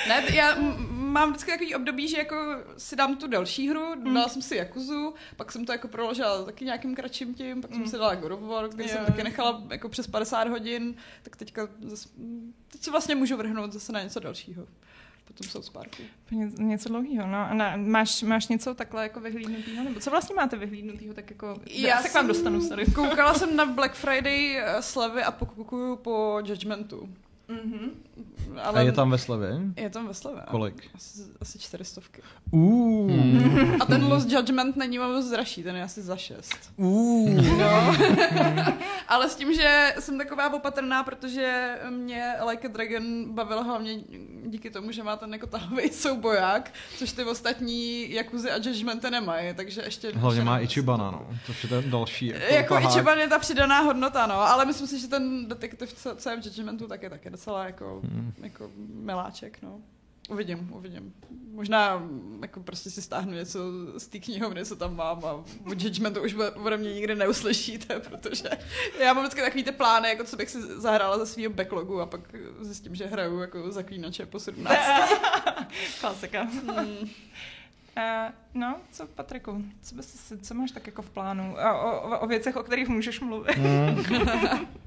Ne, já mám vždycky takový období, že jako si dám tu další hru, mm. dala jsem si Jakuzu, pak jsem to jako proložila taky nějakým kratším tím, pak mm. jsem si dala God of War, který yeah. jsem taky nechala jako přes 50 hodin, tak teďka zase, teď si vlastně můžu vrhnout zase na něco dalšího po tom South Parku. Ně, něco dlouhého, no. A na, máš, máš něco takhle jako vyhlídnutého? Nebo co vlastně máte vyhlídnutého, tak jako... Já se k vám dostanu, sorry. Koukala jsem na Black Friday eh, slevy a pokukuju po Judgmentu. Mm-hmm. Ale a je tam ve slevě? Je tam ve slevě. Kolik? Asi, asi čtyřistovky. Uh. A ten Lost Judgment není moc dražší, ten je asi za šest. Uh. No. Ale s tím, že jsem taková opatrná, protože mě Like a Dragon bavil hlavně díky tomu, že má ten jako tahový souboják, což ty ostatní Jakuzy a Judgmenty nemají, takže ještě... Hlavně má Ichibana, no. To je ten další. Jako, jako Ichiban je ta přidaná hodnota, no. Ale myslím si, že ten detektiv, co je v Judgmentu, tak je taky docela jako, hmm. jako miláček, no. Uvidím, uvidím. Možná jako prostě si stáhnu něco z té knihovny, co tam mám a o Judgmentu už ode mě nikdy neuslyšíte, protože já mám vždycky takový ty plány, jako co bych si zahrála ze svého backlogu a pak zjistím, že hraju jako zaklínače po 17. Klasika. Hmm. Uh, no, co Patriku, co, bys, co máš tak jako v plánu? O, o, o věcech, o kterých můžeš mluvit. Mm.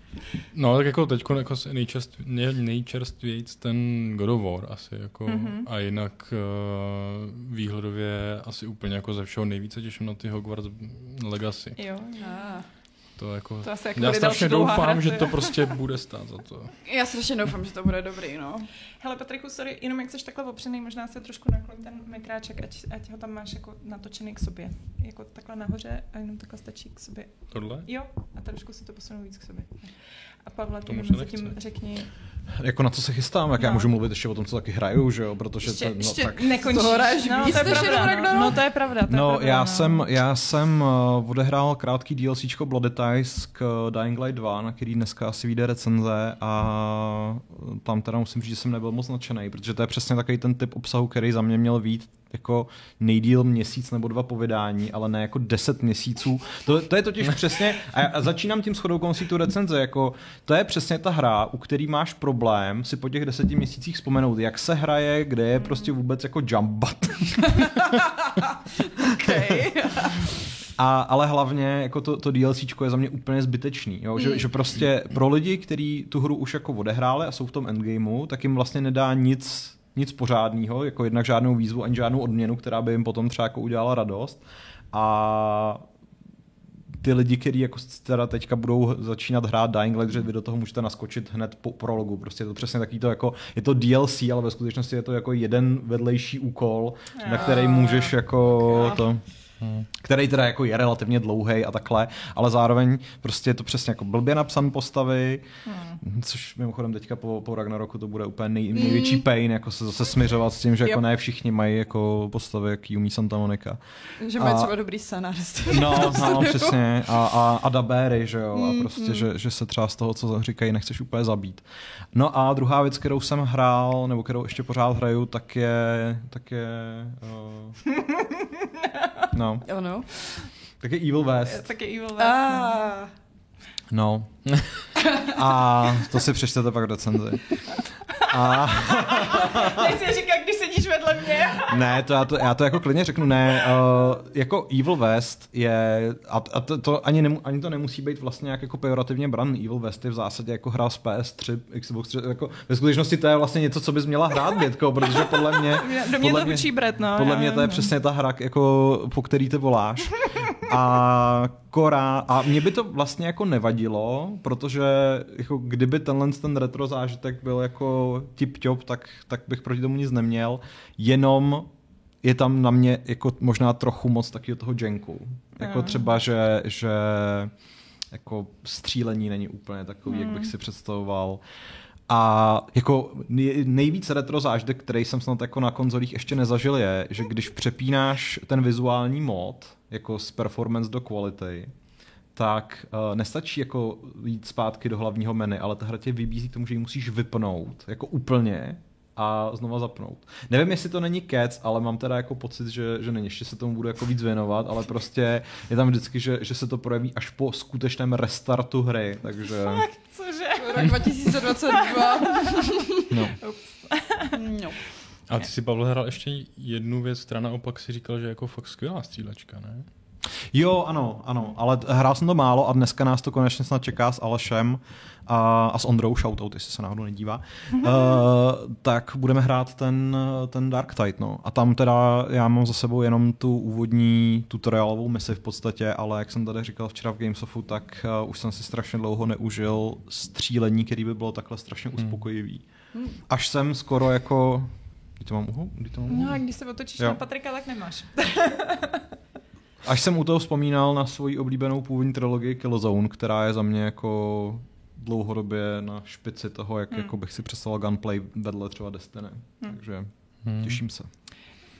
no, tak jako teď jako nejčerst, nejčerstvějíc ten God of War asi jako mm-hmm. a jinak uh, výhledově asi úplně jako ze všeho nejvíce těším na ty Hogwarts Legacy. Jo, ah. To jako, to asi jako já strašně doufám, že to prostě bude stát za to. Já strašně doufám, že to bude dobrý, no. Hele Patriku, sorry, jenom jak jsi takhle opřený, možná se trošku nakloň ten mikráček, ať, ať ho tam máš jako natočený k sobě. Jako takhle nahoře a jenom takhle stačí k sobě. Tohle? Jo, a trošku si to posunu víc k sobě. A Pavle, ty mi tím řekni. Jako na co se chystám, jak no. já můžu mluvit ještě o tom, co taky hraju, že jo, protože ještě, to, no, ještě tak... nekončíš. To hraješ no, to je pravda, no, no, to je pravda. To no, je pravda, já, no. jsem, já jsem uh, odehrál krátký DLCčko Blood Ties k Dying Light 2, na který dneska asi vyjde recenze a tam teda musím říct, že jsem nebyl moc nadšený, protože to je přesně takový ten typ obsahu, který za mě měl vít jako nejdíl měsíc nebo dva po vydání, ale ne jako deset měsíců. To, to je totiž přesně, a já začínám tím shodou koncí tu recenze, jako to je přesně ta hra, u který máš problém si po těch deseti měsících vzpomenout, jak se hraje, kde je prostě vůbec jako jump button. Okay. A, ale hlavně jako to, to DLCčko je za mě úplně zbytečný, jo? Že, že prostě pro lidi, kteří tu hru už jako odehráli a jsou v tom endgameu, tak jim vlastně nedá nic, nic pořádného, jako jednak žádnou výzvu ani žádnou odměnu, která by jim potom třeba jako udělala radost. A ty lidi, kteří jako teda teďka budou začínat hrát Dying Light, že vy do toho můžete naskočit hned po prologu. Prostě je to přesně takový to jako, je to DLC, ale ve skutečnosti je to jako jeden vedlejší úkol, na který můžeš jako to... Hmm. který teda jako je relativně dlouhý a takhle, ale zároveň prostě je to přesně jako blbě napsan postavy, hmm. což mimochodem teďka po, po Ragnaroku to bude úplně nej, největší pain, jako se zase směřovat s tím, že jako ne všichni mají jako postavy, jaký umí Santa Monica. Že mají třeba dobrý scénář. No, no, přesně. A, a, a dabéry, že jo, a prostě, mm. že, že se třeba z toho, co říkají, nechceš úplně zabít. No a druhá věc, kterou jsem hrál, nebo kterou ještě pořád hraju, tak je, tak je uh, No. Ano. Tak je Evil West. Tak je Evil West. Ah. No. A to si přečtete pak recenzi. A... Nechci říkat, ne, to já, to já to jako klidně řeknu, ne. Uh, jako Evil West je, a, a to, to ani, nemu, ani to nemusí být vlastně jak jako pejorativně bran. Evil West je v zásadě jako hra z PS3, Xbox 3, jako ve skutečnosti to je vlastně něco, co bys měla hrát, Bětko, protože podle mě... Do mě podle to učí Brett, no. Podle mě to je přesně ta hra, jako, po který ty voláš. A Kora, a mě by to vlastně jako nevadilo, protože jako kdyby tenhle ten retro zážitek byl jako tip-top, tak, tak bych proti tomu nic neměl, jenom je tam na mě jako možná trochu moc taky toho jenku. Jako mm. třeba, že, že jako střílení není úplně takový, mm. jak bych hmm. si představoval. A jako nejvíc retro zážitek, který jsem snad jako na konzolích ještě nezažil, je, že když přepínáš ten vizuální mod jako z performance do quality, tak uh, nestačí jako jít zpátky do hlavního menu, ale ta hra tě vybízí k tomu, že ji musíš vypnout, jako úplně a znova zapnout. Nevím, jestli to není kec, ale mám teda jako pocit, že, že není. Ještě se tomu budu jako víc věnovat, ale prostě je tam vždycky, že, že se to projeví až po skutečném restartu hry, takže... Fakt, cože? Rok 2022. no. no. A ty si, Pavel, hrál ještě jednu věc, která naopak si říkal, že je jako fakt skvělá střílečka, ne? Jo, ano, ano, ale hrál jsem to málo a dneska nás to konečně snad čeká s Alešem a, a s Ondrou, shoutout, jestli se náhodou nedívá, uh, tak budeme hrát ten, ten Dark Tide, no. A tam teda já mám za sebou jenom tu úvodní tutorialovou misi v podstatě, ale jak jsem tady říkal včera v Gamesofu, tak uh, už jsem si strašně dlouho neužil střílení, který by bylo takhle strašně hmm. uspokojivý. Hmm. Až jsem skoro jako... Kdy to mám uhu? Kdy to mám uhu? No a když se otočíš jo. na Patrika, tak nemáš. Až jsem u toho vzpomínal na svoji oblíbenou původní trilogii Killzone, která je za mě jako dlouhodobě na špici toho, jak hmm. jako bych si představoval gunplay vedle třeba Destiny. Hmm. Takže hmm. těším se.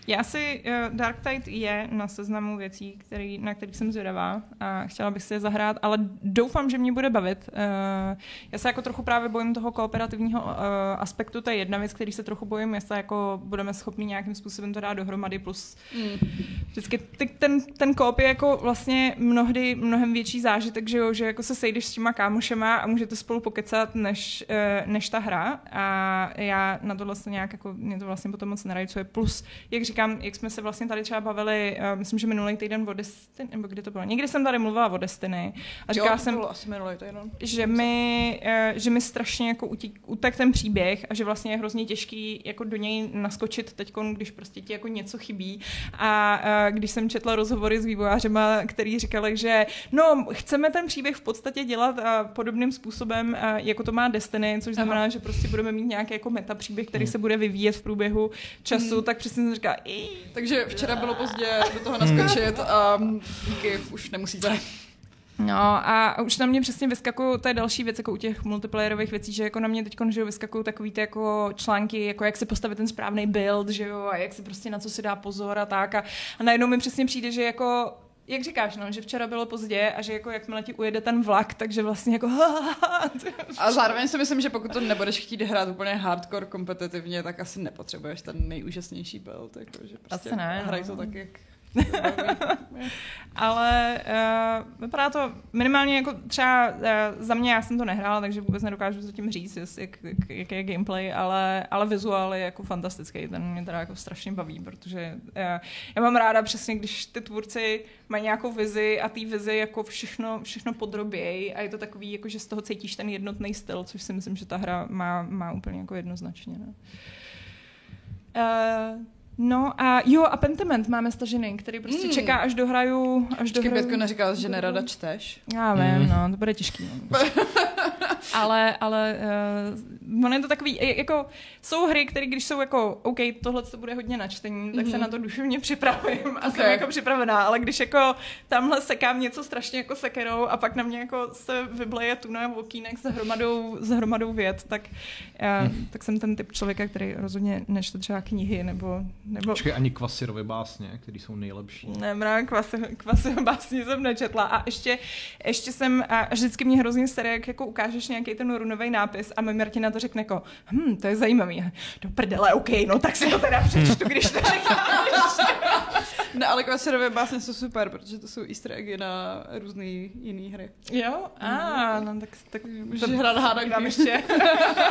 Já si, uh, Dark Tide je na seznamu věcí, který, na kterých jsem zvědavá a chtěla bych si je zahrát, ale doufám, že mě bude bavit. Uh, já se jako trochu právě bojím toho kooperativního uh, aspektu, to je jedna věc, který se trochu bojím, jestli jako budeme schopni nějakým způsobem to dát dohromady, plus mm. vždycky ty, ten, ten koop je jako vlastně mnohdy mnohem větší zážitek, že jo, že jako se sejdeš s těma kámošema a můžete spolu pokecat, než, uh, než ta hra a já na to vlastně nějak jako, mě to vlastně potom moc nerajcuje, plus, jak říkám, říkám, jak jsme se vlastně tady třeba bavili, uh, myslím, že minulý týden o Destiny, nebo kdy to bylo, někdy jsem tady mluvila o Destiny a říkala jo, jsem, asi minulý týden. že mi, uh, že mi strašně jako utík, utek ten příběh a že vlastně je hrozně těžký jako do něj naskočit teď, když prostě ti jako něco chybí a uh, když jsem četla rozhovory s vývojářema, který říkali, že no, chceme ten příběh v podstatě dělat uh, podobným způsobem, uh, jako to má Destiny, což znamená, Aha. že prostě budeme mít nějaký jako meta příběh, který hmm. se bude vyvíjet v průběhu času, hmm. tak přesně jsem říkala, takže včera bylo pozdě do toho naskočit a díky, už nemusíte. No a už na mě přesně vyskakují, to je další věc, jako u těch multiplayerových věcí, že jako na mě teď že vyskakují takový ty jako články, jako jak si postavit ten správný build, že jo, a jak si prostě na co si dá pozor a tak. A, a najednou mi přesně přijde, že jako jak říkáš, no, že včera bylo pozdě a že jako jakmile ti ujede ten vlak, takže vlastně jako A zároveň si myslím, že pokud to nebudeš chtít hrát úplně hardcore kompetitivně, tak asi nepotřebuješ ten nejúžasnější build. Jako, že prostě Asi ne, no. Hraj to tak, jak Ale uh, vypadá to minimálně jako třeba uh, za mě, já jsem to nehrála, takže vůbec nedokážu zatím říct, jest, jak, jak, jaký je gameplay, ale, ale vizuál je jako fantastický, ten mě teda jako strašně baví, protože uh, já mám ráda přesně, když ty tvůrci mají nějakou vizi a té vizi jako všechno, všechno podrobějí a je to takový, jako že z toho cítíš ten jednotný styl, což si myslím, že ta hra má, má úplně jako jednoznačně. Ne? Uh, No a jo, a Pentiment máme stažený, který prostě Mm. čeká, až dohraju... Až Počkej, dohraju... Bětko neříkala, že nerada čteš. Já vím, Mm. no, to bude těžký. No. ale, ale uh, ono je to takový, jako jsou hry, které když jsou jako, OK, tohle to bude hodně načtení, tak se Mhm. na to duševně připravím a Ok. jsem jako připravená, ale když jako tamhle sekám něco strašně jako sekerou a pak na mě jako se vybleje tuna v okýnek s hromadou, s hromadou věd, tak, uh, tak jsem ten typ člověka, který rozhodně nečte třeba knihy nebo, nebo Počkej, ani Kvasirovy básně, které jsou nejlepší. ne, mrám, kvasy, kvasy básně jsem nečetla a ještě, ještě jsem, a vždycky mě hrozně staré, jak jako ukážeš nějaký ten runový nápis a mi Martina to řekne jako, hm, to je zajímavý. Do prdele, OK, no tak si to teda přečtu, když to řekneš. Ne, ale Kvasirové básně jsou super, protože to jsou easter eggy na různé jiné hry. Jo? A, no tak, tak Můžeš hrát hádanky. dám ještě.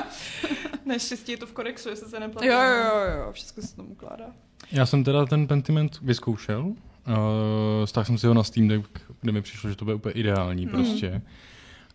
Naštěstí je to v kodexu, jestli se neplatí. Jo, jo, jo, jo, všechno se tam ukládá. Já jsem teda ten Pentiment vyzkoušel. Uh, stáhl jsem si ho na Steam Deck, kde mi přišlo, že to bude úplně ideální prostě.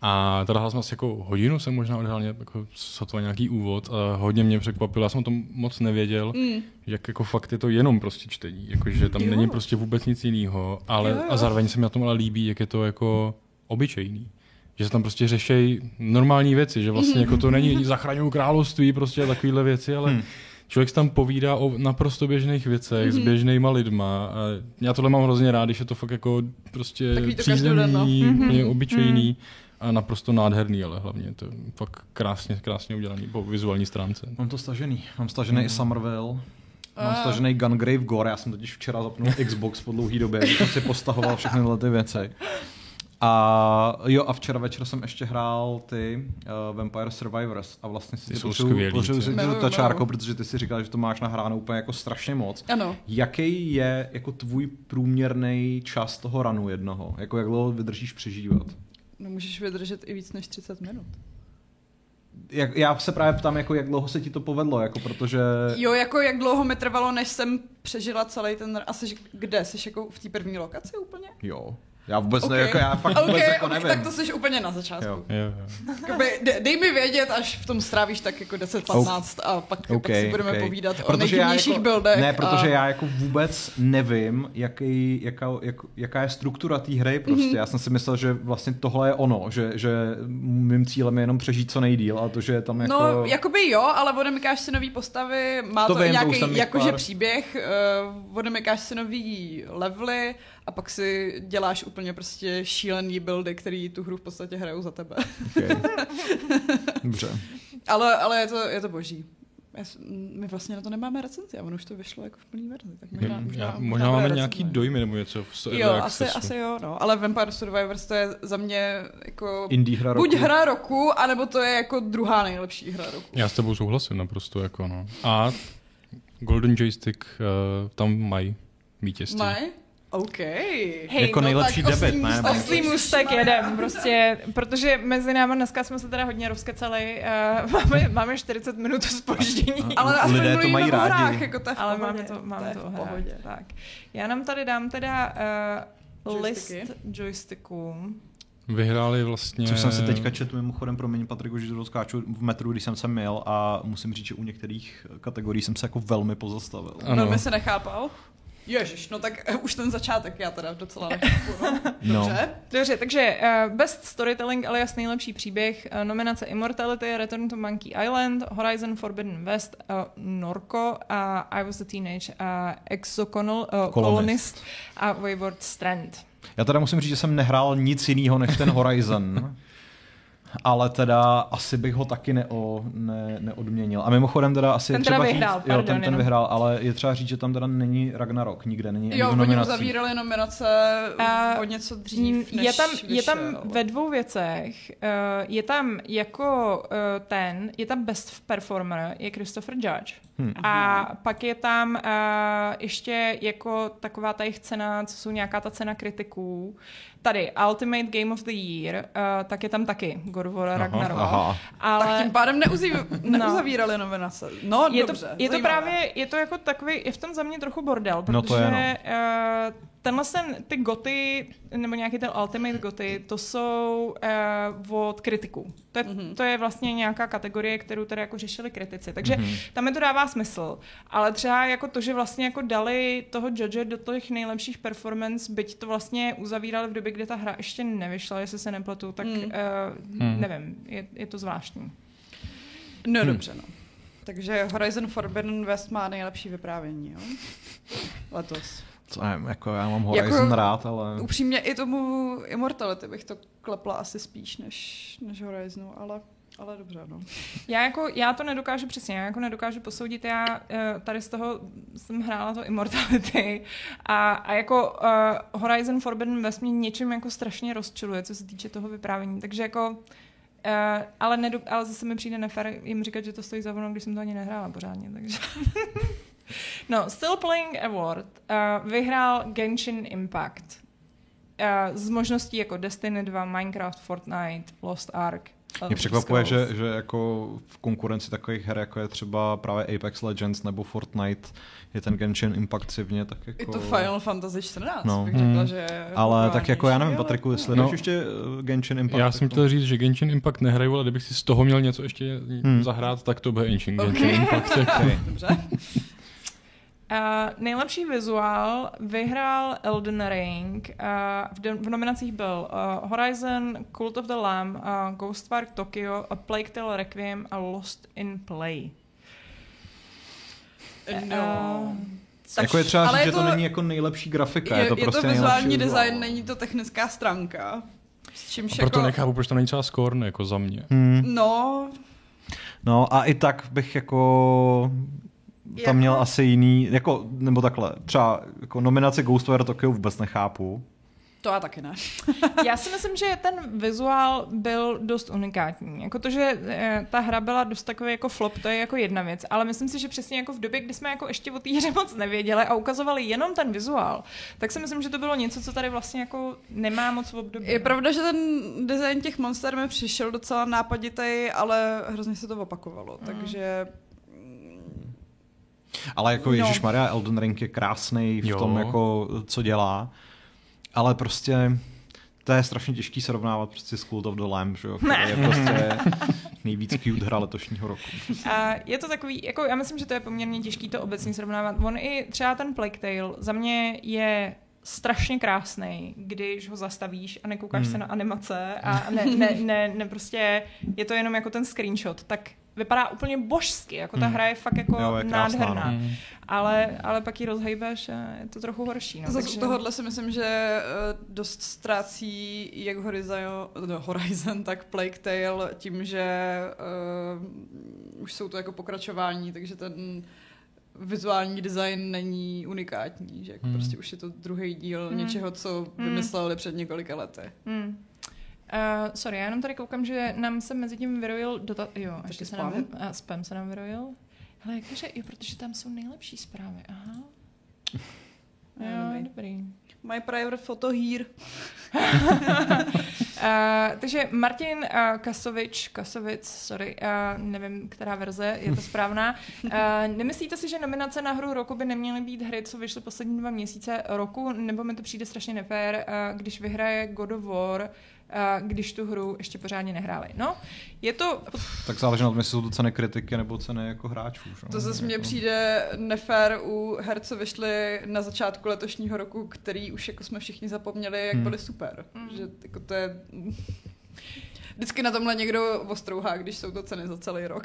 A teda hrál jsem asi jako hodinu, jsem možná odhrál nějak- jako sotva nějaký úvod a hodně mě překvapilo, já jsem o tom moc nevěděl, Mm. jak jako fakt je to jenom prostě čtení, jakože tam Jo. není prostě vůbec nic jiného, ale Jo, jo. a zároveň se mi na tom ale líbí, jak je to jako obyčejný. Že se tam prostě řešejí normální věci, že vlastně jako to není zachraňují království, prostě a takovéhle věci, ale Hmm. člověk se tam povídá o naprosto běžných věcech s běžnýma lidma. A já tohle mám hrozně rád, když je to fakt jako prostě přízemní, úplně obyčejný a naprosto nádherný, ale hlavně je to fakt krásně, krásně udělaný po vizuální stránce. Mám to stažený. Mám stažený i Somerville. Mám A. stažený Gungrave Gore, já jsem totiž včera zapnul Xbox po dlouhý době, když jsem si postahoval všechny tyhle ty věci. A jo, a včera večer jsem ještě hrál ty uh, Vampire Survivors a vlastně si Ty potřebuji- to čárko, protože ty si říkal, že to máš nahráno úplně jako strašně moc. Ano. Jaký je jako tvůj průměrný čas toho ranu jednoho? Jako jak dlouho vydržíš přežívat? No můžeš vydržet i víc než 30 minut. Jak, já se právě ptám, jako jak dlouho se ti to povedlo, jako protože... Jo, jako jak dlouho mi trvalo, než jsem přežila celý ten... A jsi kde? Jsi jako v té první lokaci úplně? Jo. Já vůbec Ok. ne, jako já fakt vůbec Ok, jako ok, nevím. tak to jsi úplně na začátku. Jo. Jo, jo. Jakoby, de, dej mi vědět, až v tom strávíš tak jako 10-15 a pak, OK, pak si budeme OK. povídat o Protože já nejdivnějších jako, buildech. Ne, protože a... já jako vůbec nevím, jaký, jaká, jak, jaká je struktura té hry prostě. Mhm. Mm-hmm. Já jsem si myslel, že vlastně tohle je ono, že, že mým cílem je jenom přežít co nejdíl a to, že je tam jako... No, jakoby jo, ale odemykáš si nový postavy, má To to, vím, to nějaký jich jakože pár- příběh, uh, odemykáš si nový levely a pak si děláš úplně prostě šílený buildy, který tu hru v podstatě hrajou za tebe. Okay. Dobře. ale, ale je to, je to boží. Já My vlastně na to nemáme recenzi a ono už to vyšlo jako v plný verzi. Tak možná, Já, možná, možná bude máme recenze. nějaký dojmy nebo něco v Jo, asi, asi jo, no. Ale Vampire Survivors to je za mě jako Indie hra roku. buď hra roku, anebo to je jako druhá nejlepší hra roku. Já s tebou souhlasím naprosto, jako no. A Golden Joystick uh, tam mají vítězství. Maj? OK. Hej, Jako no nejlepší tak debit, ne? Oslý můstek jedem, prostě, protože mezi náma dneska jsme se teda hodně rozkecali, uh, máme, máme 40 minut spoždění. Ale aspoň Lidé to mají rádi. hrách, jako to Ale máme to, máme to, v to pohodě. Tak. Já nám tady dám teda uh, list joysticků. Vyhráli vlastně... Což jsem si teďka četl mimochodem, promiň Patriku, že to skáču v metru, když jsem sem měl a musím říct, že u některých kategorií jsem se jako velmi pozastavil. Ano. Velmi se nechápal. Ježiš, no tak eh, už ten začátek já teda docela nechápu. No. No. Dobře. Dobře, takže uh, Best Storytelling, alias nejlepší příběh, uh, nominace Immortality, Return to Monkey Island, Horizon Forbidden West, uh, Norco, uh, I Was a Teenage, uh, Exoconal, uh, Colonist. Colonist a Wayward Strand. Já teda musím říct, že jsem nehrál nic jiného než ten Horizon. ale teda asi bych ho taky neo, ne, neodměnil. A mimochodem teda asi Ten je teda třeba vyhrál, říct, pardon, jo, ten, ten vyhrál, ale je třeba říct, že tam teda není Ragnarok, nikde není ani Jo, v oni nominacích. uzavírali nominace A o něco dřív, než je tam, je tam vyšel. ve dvou věcech. Uh, je tam jako uh, ten, je tam best performer, je Christopher Judge. Hmm. A pak je tam uh, ještě jako taková ta jejich cena, co jsou nějaká ta cena kritiků. Tady Ultimate Game of the Year, uh, tak je tam taky God of War Ragnarok. aha. Ale... Tak tím pádem neuzí, neuzavírali nominace. No, je dobře. to, je to právě, je to jako takový, je v tom za mě trochu bordel, protože No to je, no. uh, tenhle ten, ty goty, nebo nějaký ten ultimate goty, to jsou uh, od kritiků. To je, Mhm. mm-hmm. to je vlastně nějaká kategorie, kterou teda jako řešili kritici. Takže Mhm. mm-hmm. tam mi to dává smysl. Ale třeba jako to, že vlastně jako dali toho judge do těch nejlepších performance, byť to vlastně uzavírali v době, kdy ta hra ještě nevyšla, jestli se nepletu, tak Mm. mm. uh, Hmm. nevím, je, je to zvláštní. No Hm. dobře, no. Takže Horizon Forbidden West má nejlepší vyprávění, jo? Letos. Co nevím, jako já mám Horizon Jako- rád, ale... Upřímně i tomu Immortality bych to klepla asi spíš než, než Horizonu, ale, ale dobře, no. Já, jako, já to nedokážu přesně, já jako nedokážu posoudit, já eh, tady z toho jsem hrála to Immortality a, a jako uh, Horizon Forbidden West mě něčím jako strašně rozčiluje, co se týče toho vyprávění, takže jako Uh, ale, nedo, ale zase mi přijde nefér jim říkat, že to stojí za ono, když jsem to ani nehrála pořádně, takže... no, Still Playing Award uh, vyhrál Genshin Impact uh, z možností jako Destiny 2, Minecraft, Fortnite, Lost Ark. Mě překvapuje, že, že jako v konkurenci takových her, jako je třeba právě Apex Legends nebo Fortnite, je ten Genshin Impact zivně, tak jako... I to Final Fantasy 14 No. bych řekla, Hmm. že Ale tak jako já nevím, Patriku, jestli No. ještě uh, Genshin Impact. Já jsem to- chtěl říct, že Genshin Impact nehraju, ale kdybych si z toho měl něco ještě Hmm. zahrát, tak to bude Genshin, Genshin Ok. Impact. Jako. Okay. Dobře. Uh, nejlepší vizuál vyhrál Elden Ring. Uh, v, de- v nominacích byl uh, Horizon, Cult of the Lamb, uh, Ghostwire Tokyo, A Plague Tale Requiem a Lost in Play. No. Uh, Jako je třeba Ale říct, je že to to- není jako nejlepší grafika, Je, je, to je prostě to vizuální nejlepší design, vizuál. není to technická stránka. S čímž Proto jako... nechápu, proč to není třeba Scorn, jako za mě. Hmm. No, No a i tak bych jako tam měl Jako- asi jiný, jako, nebo takhle, třeba jako nominace Ghostwire Tokyo vůbec nechápu. to já taky ne. Já si myslím, že ten vizuál byl dost unikátní. Jako to, že eh, ta hra byla dost takový jako flop, to je jako jedna věc, ale myslím si, že přesně jako v době, kdy jsme jako ještě o té hře moc nevěděli a ukazovali jenom ten vizuál, tak si myslím, že to bylo něco, co tady vlastně jako nemá moc v období. Je pravda, že ten design těch monster mi přišel docela nápaditý, ale hrozně se to opakovalo, Mm. takže Ale jako No. Ježíš Maria Elden Ring je krásný v Jo. tom, jako, co dělá. Ale prostě to je strašně těžký srovnávat prostě s Cult of the Lamb, že jo, který je prostě nejvíc cute hra letošního roku. A je to takový, jako já myslím, že to je poměrně těžký to obecně srovnávat. On i třeba ten Plague Tale za mě je strašně krásný, když ho zastavíš a nekoukáš Hmm. se na animace a ne, ne, ne, ne prostě je to jenom jako ten screenshot, tak vypadá úplně božsky, jako ta Hmm. hra je fakt jako Jo, je krásná, nádherná, no. Hmm. ale, ale pak ji rozhejbeš a je to trochu horší. No, Zase takže... tohohle si myslím, že eh, dost ztrácí jak Horizon, no, Horizon, tak Plague Tale tím, že uh, už jsou to jako pokračování, takže ten vizuální design není unikátní, že jako Hmm. prostě už je to druhý díl Hmm. něčeho, co Hmm. vymysleli před několika lety. Hmm. Uh, sorry, já jenom tady koukám, že nám se mezi tím vyrojil dotaz... Jo, Taky ještě se spam? nám... Uh, spam se nám vyrojil. Ale jakože, jo, protože tam jsou nejlepší zprávy, aha. Jo, dobrý. dobrý. My private photo here. Uh, takže Martin uh, Kasovič, Kasovic, sorry, uh, nevím, která verze je to správná. Uh, nemyslíte si, že nominace na hru roku by neměly být hry, co vyšly poslední dva měsíce roku, nebo mi to přijde strašně nefér, uh, když vyhraje God of War, uh, když tu hru ještě pořádně nehráli. No, je to... Tak záleží na tom, jestli jsou to ceny kritiky nebo ceny jako hráčů. že? To zase mně Jako- přijde nefér u her, co vyšly na začátku letošního roku, který už jako jsme všichni zapomněli, jak Hmm. byly super. Hmm. Že jako to je... vždycky na tomhle někdo ostrouhá, když jsou to ceny za celý rok.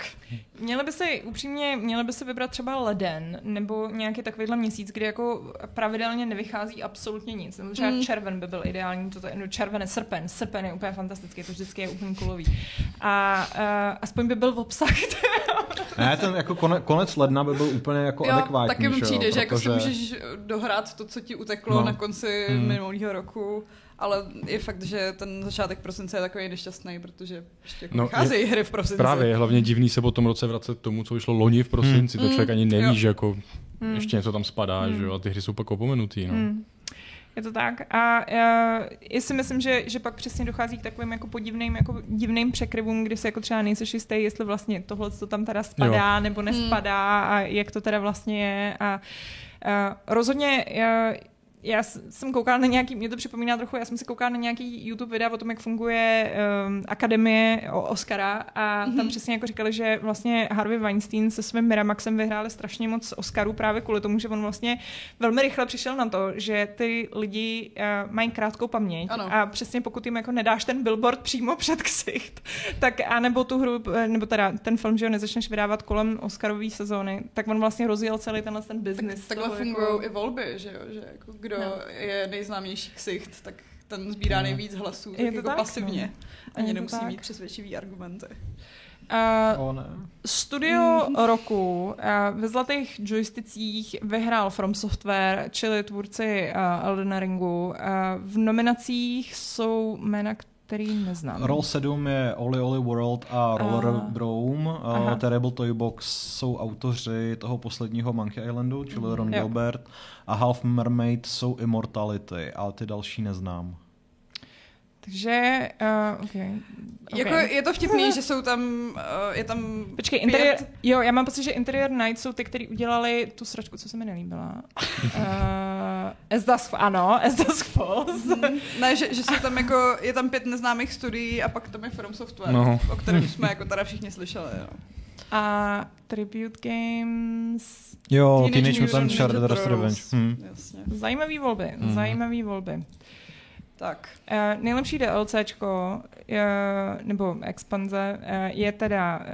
Měli by si upřímně, měli by si vybrat třeba leden nebo nějaký takovýhle měsíc, kdy jako pravidelně nevychází absolutně nic. Nebo třeba Mm. červen by byl ideální, to no, červen je srpen, srpen je úplně fantastický, to vždycky je úplně kulový. A uh, aspoň by byl v obsah. Ne, ten jako konec, konec ledna by byl úplně jako Jo, adekvátní, taky mi že jo, přijde, že jako si protože- můžeš dohrát to, co ti uteklo No. na konci Hmm. minulého roku, ale je fakt, že ten začátek prosince je takový nešťastný, protože ještě jako No, vycházejí hry v prosinci. Právě je hlavně divný se po tom roce vracet k tomu, co vyšlo loni v prosinci. To Hmm. člověk ani neví, Jo. že jako Hmm. ještě něco tam spadá, Hmm. že jo, a ty hry jsou pak opomenutý, no. Hmm. Je to tak. A já, já si myslím, že, že pak přesně dochází k takovým jako podivným jako divným překryvům, kdy se jako třeba nejseš jistý, jestli vlastně tohle to tam teda spadá nebo nespadá a jak to teda vlastně je. A, a rozhodně já, já jsem koukala na nějaký, mě to připomíná trochu, já jsem si koukala na nějaký YouTube videa o tom, jak funguje um, akademie o Oscara a tam Mhm. přesně jako říkali, že vlastně Harvey Weinstein se svým Miramaxem vyhráli strašně moc Oscarů právě kvůli tomu, že on vlastně velmi rychle přišel na to, že ty lidi uh, mají krátkou paměť Ano. a přesně pokud jim jako nedáš ten billboard přímo před ksicht, tak a nebo tu hru, eh, nebo teda ten film, že ho nezačneš vydávat kolem Oscarové sezóny, tak on vlastně rozjel celý tenhle ten Tak, business. takhle toho fungují jako... i volby, že jo, že jako kdo No. je nejznámější ksicht, tak ten sbírá Hmm. nejvíc hlasů, tak Je to jako tak, pasivně. no. Ani Je to nemusí tak. mít přesvědčivý argumenty. Uh, O, ne. Studio roku uh, ve Zlatých joysticích vyhrál From Software, čili tvůrci uh, Elden Ringu. Uh, v nominacích jsou jména, který neznám. Roll 7 je Oli Oli World a Roller A- Brome. Aha. Uh, Terrible Toy Box jsou autoři toho posledního Monkey Islandu, čili Ron Jo. Gilbert. A Half Mermaid jsou Immortality, ale ty další neznám. Takže, uh, okay. okay. Jako je to vtipný, že jsou tam, uh, je tam Počkej, pět- interiér, jo, já mám pocit, že Interior Night jsou ty, kteří udělali tu sračku, co se mi nelíbila. Uh, As Dusk, ano, As Dusk Falls. Mhm. Ne, že, že jsou tam jako, je tam pět neznámých studií a pak tam je From Software, No. o kterém jsme jako teda všichni slyšeli. Jo. A Tribute Games. Jo, Teenage Teenage Mutant Ninja Revenge. Turtles. Hm. Jasně. Zajímavý volby, Mhm. zajímavý volby. Tak. Uh, nejlepší DLCčko, uh, nebo expanze, uh, je teda uh,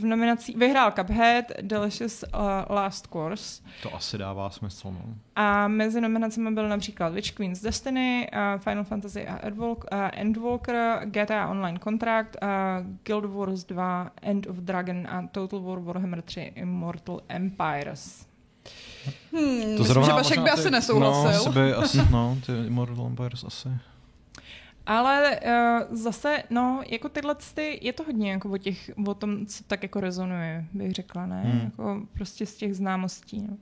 v nominací, vyhrál Cuphead, Delicious uh, Last Course To asi dává smysl, no. a mezi nominacemi byl například Witch Queen's Destiny, uh, Final Fantasy a Endwalk, uh, Endwalker, GTA Online Contract, uh, Guild Wars 2, End of Dragon a Total War Warhammer 3 Immortal Empires. Hmm, To myslím, zrovna že Vašek by asi nesouhlasil. Asi by, asi, no, ty Immortal Empires asi. Ale uh, zase, no, jako tyhle, ty, je to hodně jako o, těch, o tom, co tak jako rezonuje, bych řekla, ne? Hmm. Hmm. Jako prostě z těch známostí. No.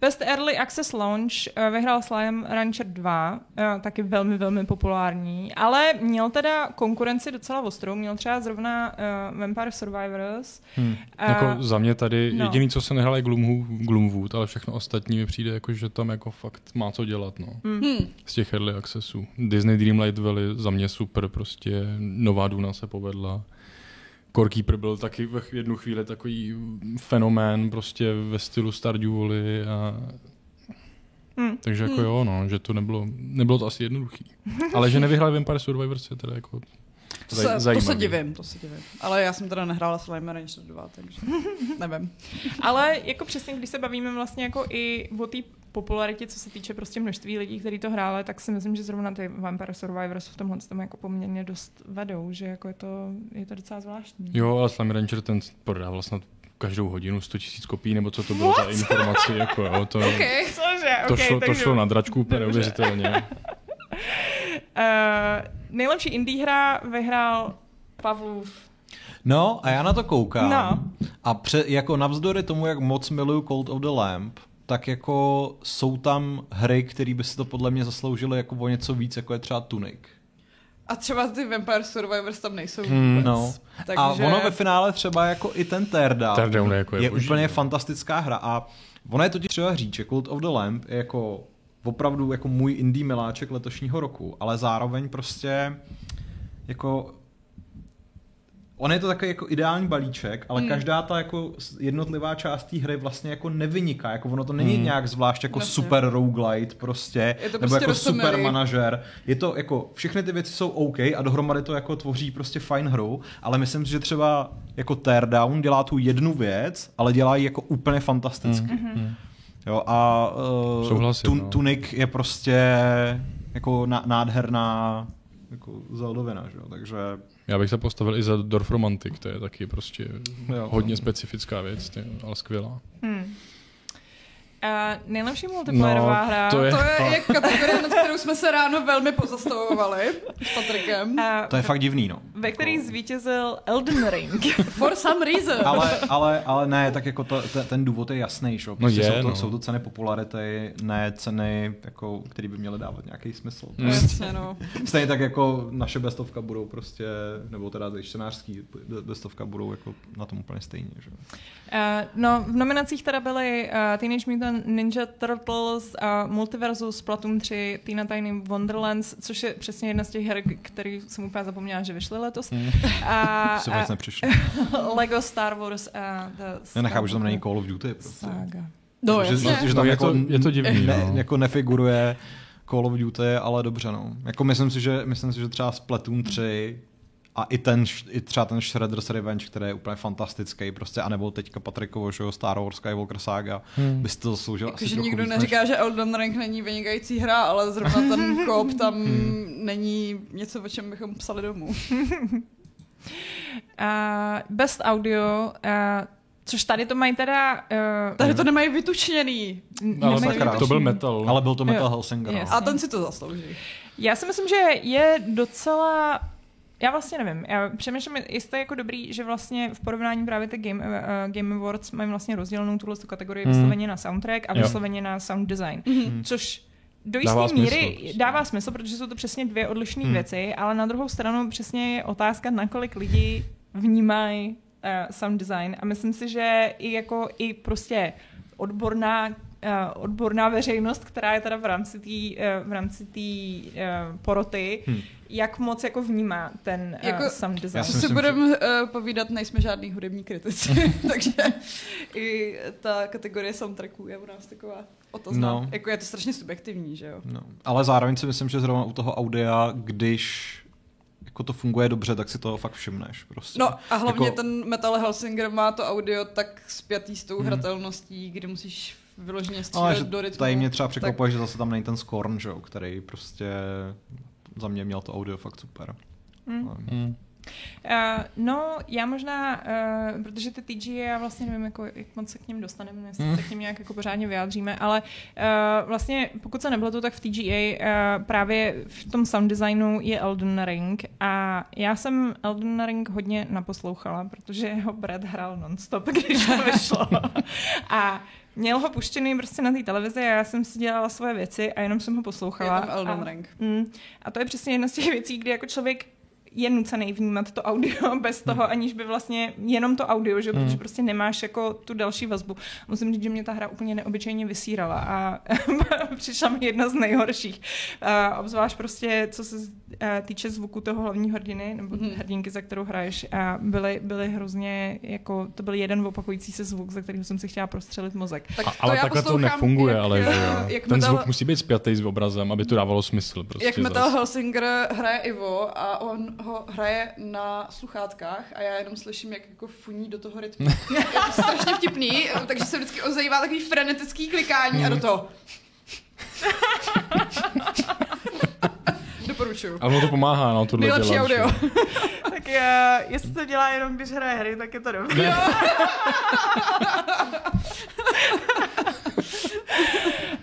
Best Early Access Launch uh, vyhrál Slime Rancher 2, uh, taky velmi, velmi populární, ale měl teda konkurenci docela ostrou, měl třeba zrovna uh, Vampire Survivors. Hm. Uh, Jako za mě tady no. jediný, co se nehrál, je Gloomwood, Gloomwood, ale všechno ostatní mi přijde, jako, že tam jako fakt má co dělat, no. hmm. Hmm. Z těch early accessů. Disney Dreamlight Valley za mě super, prostě nová Duna se povedla. Core Keeper byl taky v jednu chvíli takový fenomén prostě ve stylu Stardew Valley a Hmm. takže jako Hmm. jo, no, že to nebylo, nebylo to asi jednoduchý. Ale že nevyhrál Vampire Survivors je teda jako To zaj- se, to se zajímavý. divím, to se divím. Ale já jsem teda nehrála Slime Rancher 2, takže nevím. Ale jako přesně, když se bavíme vlastně jako i o té popularitě, co se týče prostě množství lidí, kteří to hráli, tak si myslím, že zrovna ty Vampire Survivors v tomhle tom jako poměrně dost vedou, že jako je to, je to docela zvláštní. Jo, ale Slime Rancher ten prodával snad každou hodinu 100 000 kopií, nebo co to bylo za informaci, jako jo, to, Okay, cože, to, okay, šlo, to šlo na dračku úplně neuvěřitelně. Uh, nejlepší indie hra vyhrál Pavlov. No a já na to koukám. No. A pře, jako navzdory tomu, jak moc miluju Cold of the Lamp, tak jako jsou tam hry, které by si to podle mě zasloužily jako o něco víc, jako je třeba Tunic. A třeba ty Vampire Survivors tam nejsou Hmm, vůbec. No. Takže... A ono ve finále třeba jako i ten Teardown, Teardown je jako je je boží, úplně no. fantastická hra a ono je totiž třeba říct, že Cult of the Lamp je jako opravdu jako můj indie miláček letošního roku, ale zároveň prostě jako On je to takový jako ideální balíček, ale Hmm. mm. každá ta jako jednotlivá část té hry vlastně jako nevyniká, jako ono to není Hmm. mm. nějak zvlášť jako Jasně. super roguelite prostě, Je to nebo prostě jako rostomilý. super manažer. Je to jako, všechny ty věci jsou OK a dohromady to jako tvoří prostě fajn hru, ale myslím si, že třeba jako Teardown dělá tu jednu věc, ale dělá ji jako úplně fantasticky. Mm. Mm. Jo, a uh, Souhlasím, tun, no. Tunic je prostě jako ná, nádherná jako Zeldovina, že jo, takže Já bych se postavil i za Dorfromantik, to je taky prostě Jo. hodně specifická věc, ty, ale skvělá. Hmm. Uh, nejlepší multiplayerová No, hra. to je- To je, je kategorie, nad kterou jsme se ráno velmi pozastavovali s Patrikem. Uh, to je fakt divný, no. ve který zvítězil Elden Ring. For some reason. ale, ale, ale ne, tak jako to, te, ten důvod je jasný, že? No Prostě je, jsou, to, no. jsou to ceny popularity, ne ceny, jako, které by měly dávat nějaký smysl. Mm. Jasně, no. Stejně tak jako naše bestovka budou prostě, nebo teda čtenářský bestovka budou jako na tom úplně stejně, že? Uh, no, v nominacích teda byly uh, Teenage Mutant Ninja Turtles, uh, Multiversus, Splatoon 3, Tina Tiny Wonderlands, což je přesně jedna z těch her, který jsem úplně zapomněla, že vyšly letos. Mm. A, Se vůbec nepřišlo. Lego Star Wars a The Já nechápu, že tam není Call of Duty. Prostě. Saga. No, že, že, že No, tam je jako, to- je to divný, ne, no. jako nefiguruje Call of Duty, ale dobře, no. Jako myslím si, že, myslím si, že třeba Splatoon 3 a i ten, i třeba ten Shredder's Revenge, který je úplně fantastický, prostě, anebo teďka Patrikovo, že jo, Star Wars Skywalker Saga, Hmm. by si to zasloužil asi Jakože trochu nikdo víc neříká, že Elden Ring není vynikající hra, ale zrovna ten kop tam není něco, o čem bychom psali domů. Uh, best Audio, uh, což tady to mají teda... Uh, Tady to nemají vytučněný. Ale nemají tak to byl metal. než... Ale byl to Metal Jo. Hellsinger, no. Yes. A ten si to zaslouží. Já si myslím, že je docela... Já vlastně nevím. Já přemýšlím, jestli je jako dobrý, že vlastně v porovnání právě ty Game, uh, Game Awards mají vlastně rozdělenou tuhle tu kategorii Hmm. vysloveně na soundtrack a Jo. vysloveně na sound design. Mhm. Což do jisté smysl, míry prostě. dává smysl, protože jsou to přesně dvě odlišné Hmm. věci, ale na druhou stranu přesně je otázka, nakolik lidi vnímají uh, sound design a myslím si, že i jako i prostě odborná odborná veřejnost, která je teda v rámci té uh, v rámci té uh, poroty, Hmm. jak moc jako vnímá ten uh, Jako- sound design. Já Co si budeme uh, povídat, nejsme žádný hudební kritici, takže i ta kategorie soundtracků je u nás taková otazná. No. Jako je to strašně subjektivní, že jo? No. Ale zároveň si myslím, že zrovna u toho audia, když jako to funguje dobře, tak si toho fakt všimneš. Prostě. No a hlavně Jako- ten Metal Hellsinger má to audio tak spjatý s tou Hmm. hratelností, kdy musíš vyloženě Ale střílet že do rytmu. tady mě třeba tak- překvapuje, že zase tam není ten Scorn, že jo, který prostě za mě měl to audio fakt super. Mm. Ale- Hmm. Uh, no, já možná, uh, protože ty TG, já vlastně nevím, jako, jak moc se k ním dostaneme, jestli Mm. se k ním nějak jako pořádně vyjádříme, ale uh, vlastně, pokud se nebylo to, tak v TGA uh, právě v tom sound designu je Elden Ring a já jsem Elden Ring hodně naposlouchala, protože ho Brad hrál nonstop, když to vyšlo. a Měl ho puštěný prostě na té televizi a já jsem si dělala svoje věci a jenom jsem ho poslouchala. Je tam Elden a, Ring. Mm, a to je přesně jedna z těch věcí, kdy jako člověk je nucený vnímat to audio bez toho, aniž by vlastně jenom to audio, že? Hmm. protože prostě nemáš jako tu další vazbu. Musím říct, že mě ta hra úplně neobyčejně vysírala a přišla mi jedna z nejhorších. Uh, obzvlášť prostě, co se uh, týče zvuku toho hlavního hrdiny, nebo Mhm. hrdinky, za kterou hraješ, a byly, byly hrozně, jako, to byl jeden opakující se zvuk, za kterého jsem si chtěla prostřelit mozek. Tak A, ale já takhle to nefunguje, jak, ale že jo. Jak Ten metal, zvuk musí být spjatý s obrazem, aby to dávalo smysl. Prostě jak Metal zas. Hellsinger hraje Ivo a on ho hraje na sluchátkách a já jenom slyším, jak jako funí do toho rytmu. je to strašně vtipný, takže se vždycky ozývá takový frenetický klikání a do toho. Doporučuju. A ono to pomáhá, no, tohle Nejlepší dělat, audio. tak uh, jestli to dělá jenom, když hraje hry, tak je to dobré.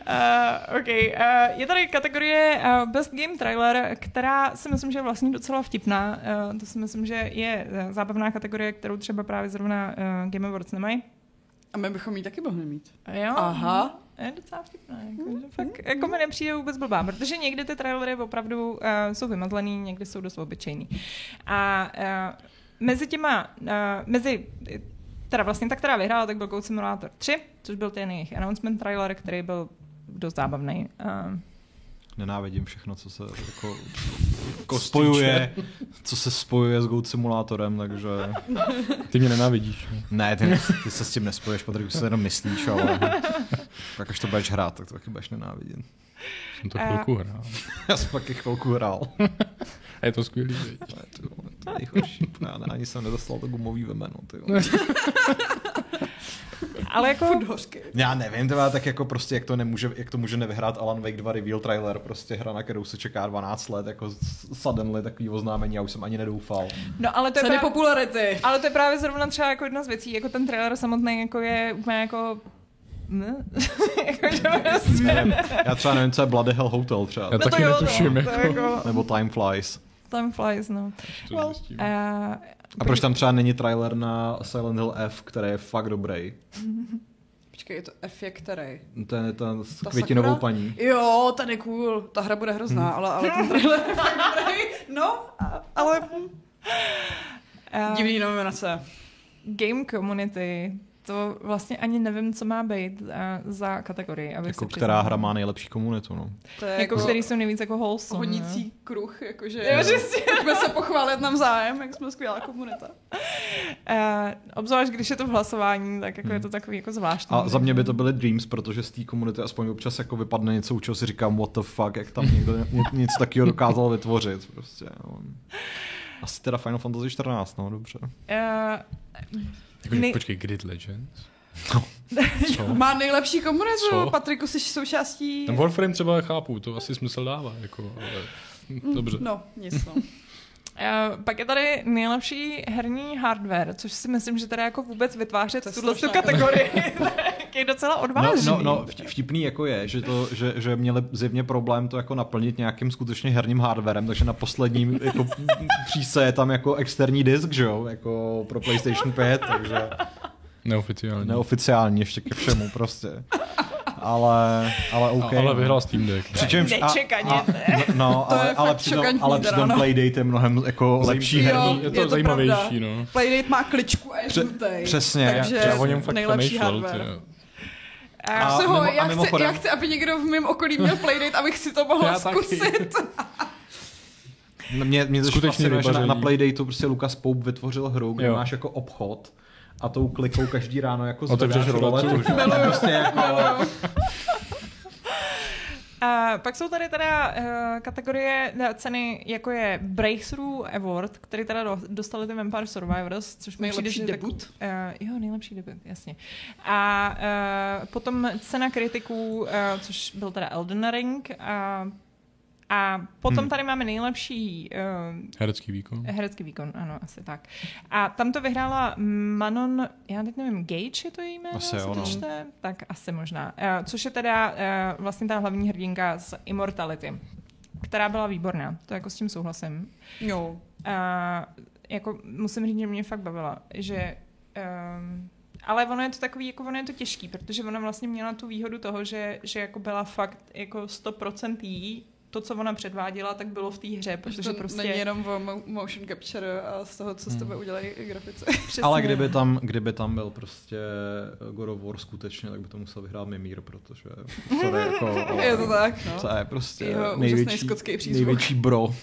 Uh, OK, uh, je tady kategorie uh, Best Game Trailer, která si myslím, že je vlastně docela vtipná. Uh, to si myslím, že je zábavná kategorie, kterou třeba právě zrovna uh, Game Awards nemají. A my bychom ji taky mohli mít. Jo, Aha. je docela vtipná. Jako, že fakt, jako mi nepřijde vůbec blbá, protože někdy ty trailery opravdu uh, jsou vymazlený, někdy jsou dost obyčejný. A uh, mezi těma, uh, mezi teda vlastně ta, která vyhrála, tak byl Goat Simulator 3, což byl ten jejich announcement trailer, který byl dost zábavný. Uh, Nenávidím všechno, co se jako spojuje, co se spojuje s Goat Simulátorem, takže... Ty mě nenávidíš. ne? Ne, ty, ty se s tím nespoješ, Patrik, už se jenom myslíš, ale pak až to budeš hrát, tak to taky budeš nenávidět. Jsem to chvilku hrál. Já jsem taky chvilku hrál. A je to skvělý, viď? To je, nejhorší. Já ne, ani jsem nedostal to gumový vemeno. Ty. Ale jako... Furt hořky. Já nevím, teda, tak jako prostě, jak to, nemůže, jak to může nevyhrát Alan Wake 2 reveal trailer, prostě hra, na kterou se čeká 12 let, jako suddenly takový oznámení, já už jsem ani nedoufal. No ale to je Ceny právě... popularity. Ale to je právě zrovna třeba jako jedna z věcí, jako ten trailer samotný jako je úplně jako... Ne? jako, prostě... Nevím, já třeba nevím, co je Bloody Hell Hotel třeba, Já No to taky jo, netuším, no, jako. jako... nebo Time Flies. Time flies, no. Well, uh, A proč tam třeba není trailer na Silent Hill F, který je fakt dobrý? Počkej, je to F je který? To je ten s Ta květinovou Sakura? paní. Jo, ten je cool. Ta hra bude hrozná, ale, ale ten trailer je fakt dobrý. No, ale uh, divný nominace. Game community, to vlastně ani nevím, co má být uh, za kategorii. Abych Jako, se která hra má nejlepší komunitu, no. To je Jako, jako, který jsou nejvíc jako wholesome. honící kruh, jakože... Jo, že si- Pojďme se pochválit navzájem, jak jsme skvělá komunita. Uh, obzvlášť, když je to v hlasování, tak jako je to takový jako zvláštní. A za mě by to byly Dreams, protože z té komunity aspoň občas jako vypadne něco, u čeho si říkám, what the fuck, jak tam někdo ně- nic takového dokázal vytvořit. Prostě, no. Asi teda Final Fantasy 14, no dobře. Uh, Jakože, nej- Počkej, Grid Legends? Co? Má nejlepší komunitu, Co? Patriku, jsi součástí... Ten Warframe třeba chápu, to asi smysl dává, jako, ale... Dobře. No, nic no. Uh, pak je tady nejlepší herní hardware, což si myslím, že teda jako vůbec vytvářet To je tuhle tu strašná kategorii tak je docela No, odvážný. no, no, vti- vtipný jako je, že, to, že, že měli zjevně problém to jako naplnit nějakým skutečně herním hardwarem, takže na posledním jako příse je tam jako externí disk, že jo, jako pro PlayStation 5, takže Neoficiálně. neoficiální ještě ke všemu prostě. Ale, ale OK. A, ale no. vyhrál Steam Deck. Přičemž, a, a, no, To ale, je ale přitom, ale přitom no. Playdate je mnohem jako lepší Jo. herní. Je to, je to zajímavější, pravda. no. Playdate má kličku a je Pře- žlutej. přesně. Takže Já o něm fakt nejlepší hardware. jo. A, A Se ho, mimo- a já, chci, mimochodem- já chci, aby někdo v mém okolí měl Playdate, abych si to mohla Já taky. zkusit. Mě, mě to fascinuje, že na, na Playdateu prostě Lukas Pope vytvořil hru, kde Jo. máš jako obchod a tou klikou každý ráno jako zvedáš roletu? A prostě jako, a pak jsou tady teda uh, kategorie uh, ceny, jako je Breakthrough Award, který teda do, dostali ty Vampire Survivors, což mi přijde, že debut? Tak, uh, jo, nejlepší debut, jasně. A uh, potom cena kritiků, uh, což byl teda Elden Ring. A, a potom Hmm. tady máme nejlepší uh, Herecký výkon. Herecký výkon, ano, asi tak. A tam to vyhrála Manon, já teď nevím, Gage je to její jméno? Asi se jo, to no. čte? Tak asi možná. Uh, což je teda uh, vlastně ta hlavní hrdinka z Immortality, která byla výborná, to jako s tím souhlasím. Jo. A jako musím říct, že mě fakt bavila, že um, ale ono je to takový, jako ono je to těžký, protože ona vlastně měla tu výhodu toho, že, že jako byla fakt jako 100% jí, to, co ona předváděla, tak bylo v té hře, Protože to prostě... není jenom o mo- motion capture a z toho, co z tebe udělají i grafice. Přesně. ale kdyby tam, kdyby tam byl prostě God of War skutečně, tak by to musel vyhrát Mimír, protože sorry, jako, ale Je to tak, no. to je prostě Jeho největší, skotský přízvuk. největší bro.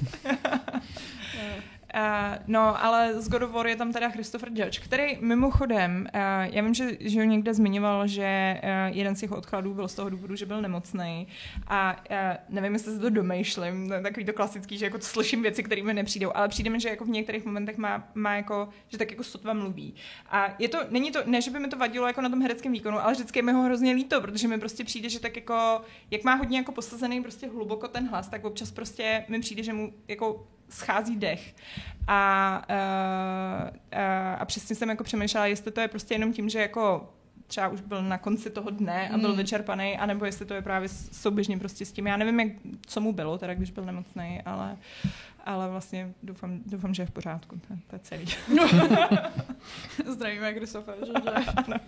Uh, no, ale z God of War je tam teda Christopher Judge, který mimochodem, uh, já vím, že, že ho někde zmiňoval, že uh, jeden z jeho odkladů byl z toho důvodu, že byl nemocný a uh, nevím, jestli se to domýšlím, je takový to klasický, že jako to slyším věci, které mi nepřijdou, ale přijde mi, že jako v některých momentech má, má jako, že tak jako sotva mluví. A je to, není to, ne, že by mi to vadilo jako na tom hereckém výkonu, ale vždycky mi ho hrozně líto, protože mi prostě přijde, že tak jako, jak má hodně jako posazený prostě hluboko ten hlas, tak občas prostě mi přijde, že mu jako schází dech. A, uh, uh, a přesně jsem jako přemýšlela, jestli to je prostě jenom tím, že jako třeba už byl na konci toho dne a byl Hmm. vyčerpaný, anebo jestli to je právě souběžně prostě s tím. Já nevím, jak, co mu bylo, teda když byl nemocný, ale, ale vlastně doufám, doufám, že je v pořádku. To, to je celý. Zdravíme Christopher, že, že?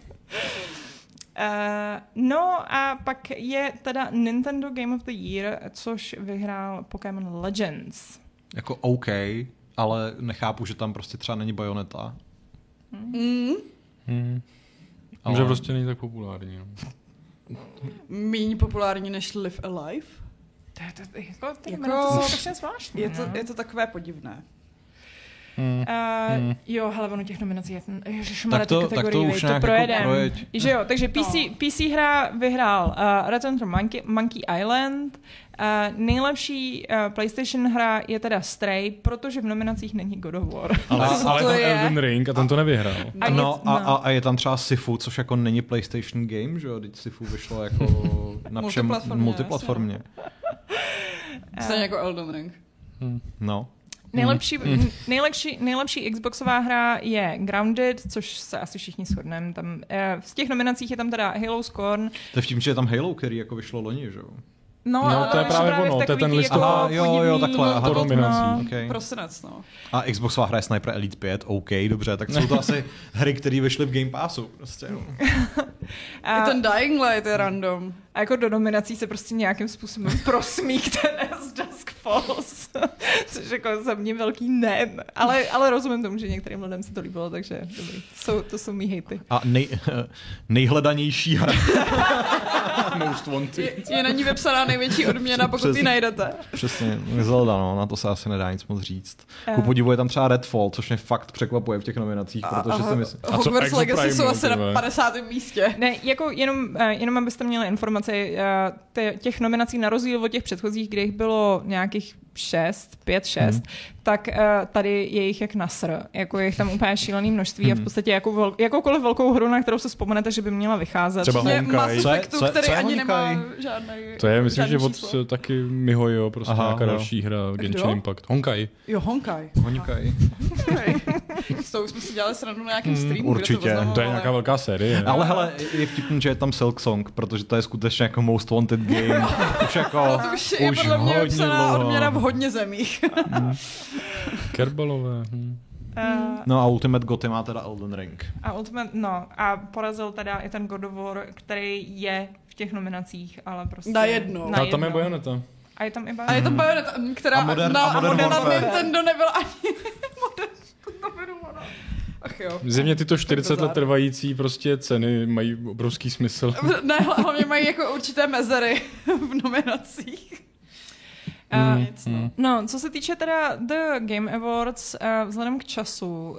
Uh, no a pak je teda Nintendo Game of the Year, což vyhrál Pokémon Legends. Jako OK, ale nechápu, že tam prostě třeba není Bayonetta. Mm. Hmm. Ale- Že prostě není tak populární. No. Míň populární než Live Alive. To je, to, jako, ty Jako- jsou strašně zvláštní. Je to, no. je to takové podivné. Hmm. Uh, Hmm. Jo, hele, ono těch nominací je, Tak to- tak to už to nějak jako projedem. projeď. Že jo, takže PC, No. PC hra vyhrál uh, Return to Monkey, Monkey Island, uh, nejlepší uh, PlayStation hra je teda Stray, protože v nominacích není God of War. Ale, Co ale to tam je? Elden Ring a ten to nevyhrál. A no, a, no. a, a, je tam třeba Sifu, což jako není PlayStation game, že jo? Teď Sifu vyšlo jako na všem Multiplatformně, multiplatformě. Stejně jako Elden Ring. No. Nejlepší, nejlepší, nejlepší Xboxová hra je Grounded, což se asi všichni shodneme. Tam, eh, v těch nominacích je tam teda Halo Scorn. To je vtipný, že je tam Halo, který jako vyšlo loni, že jo? No, No, to je právě v ono, to je ten listopad. jako Aha, jo, jo, takhle, aha. To nominací. Okay. Prosinec, no. A Xboxová hra je Sniper Elite 5, OK, dobře, tak jsou to asi hry, které vyšly v Game Passu. Prostě, no. A, I ten Dying Light je random. a jako do nominací se prostě nějakým způsobem prosmík Falls. Což jako za mě velký ne. Ale, ale rozumím tomu, že některým lidem se to líbilo, takže dobrý. Jsou, to jsou mý hejty. A nej, nejhledanější hra. Most Wanted. Je, je na ní vypsaná největší odměna, pokud ji Přesně. najdete. Přesně, Zelda, no, na to se asi nedá nic moc říct. Eh. Ku podivu je tam třeba Redfall, což mě fakt překvapuje v těch nominacích, protože si myslím... A co Hogwarts Exo Legacy Prime, jsou asi na ty vole. 50. místě. Ne, jako jenom, eh, jenom abyste měli informaci, eh, těch nominací na rozdíl od těch předchozích, kde jich bylo nějakých šest, pět, šest, Hmm. tak eh, tady je jich jak nasr. Jako je jich tam úplně šílený množství Hmm. a v podstatě jakou, vel, jakoukoliv velkou hru, na kterou se vzpomenete, že by měla vycházet. Třeba Je Honkai. Mass Co je- Effectu, co je- který co je ani nemá žádný To je, myslím, že od číslo. taky Mihojo, prostě Aha, nějaká jo. další hra, Genshin Kdo? Impact. Honkai. Jo, Honkai. Honkai. S tou jsme si dělali srandu na nějakém Mm, streamu, určitě. kde to. To je nějaká velká série. Ale hele, je vtipný, že je tam Silk Song, protože to je skutečně jako most wanted game. Už jako, No to už je podle mě hodně odměna v hodně zemích. Kerbalové. Hm. Eh, No a Ultimate Goty má teda Elden Ring. a Ultimate, no, a porazil teda i ten God of War, který je v těch nominacích, ale prostě... Najednou. Na A tam je. Bayonetta. A je tam i A je Bayonetta. to Bayonetta, která A Modern- na, a Modern na Warfare. Nintendo nebyla ani Modern nominovaná. Ach jo. Zjevně tyto 40 let trvající prostě ceny mají obrovský smysl. Ne, hlavně mají jako určité mezery v nominacích. A- Nic, no. No, co se týče teda The Game Awards, uh, vzhledem k času uh,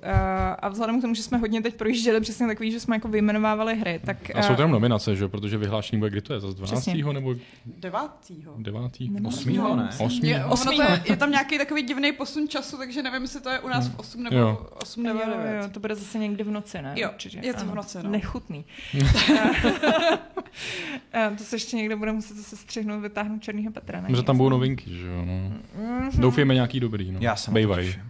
a vzhledem k tomu, že jsme hodně teď projížděli přesně takový, že jsme jako vyjmenovávali hry, tak... A jsou eh, tam nominace, že jo? Protože vyhlášení bude kdy to je? Zase 12. Přesně. nebo Devátýho. 9. Nebo Osmýho, ne? Osmý. Je, ono Osmýho. to je, je tam nějaký takový divný posun času, takže nevím, jestli to je u nás v 8 nebo Jo. 8 Jo, nebo jo, 9. jo, to bude zase někdy v noci, ne? Jo, Určitě. je to v noci, no. Nechutný. Eh, to se ještě někde bude muset zase střihnout, vytáhnout Černýho Petra. ne? Že tam budou novinky, že jo? No. Mhm. Doufejme nějaký dobrý, no. Já se na to Bejvaj. těším.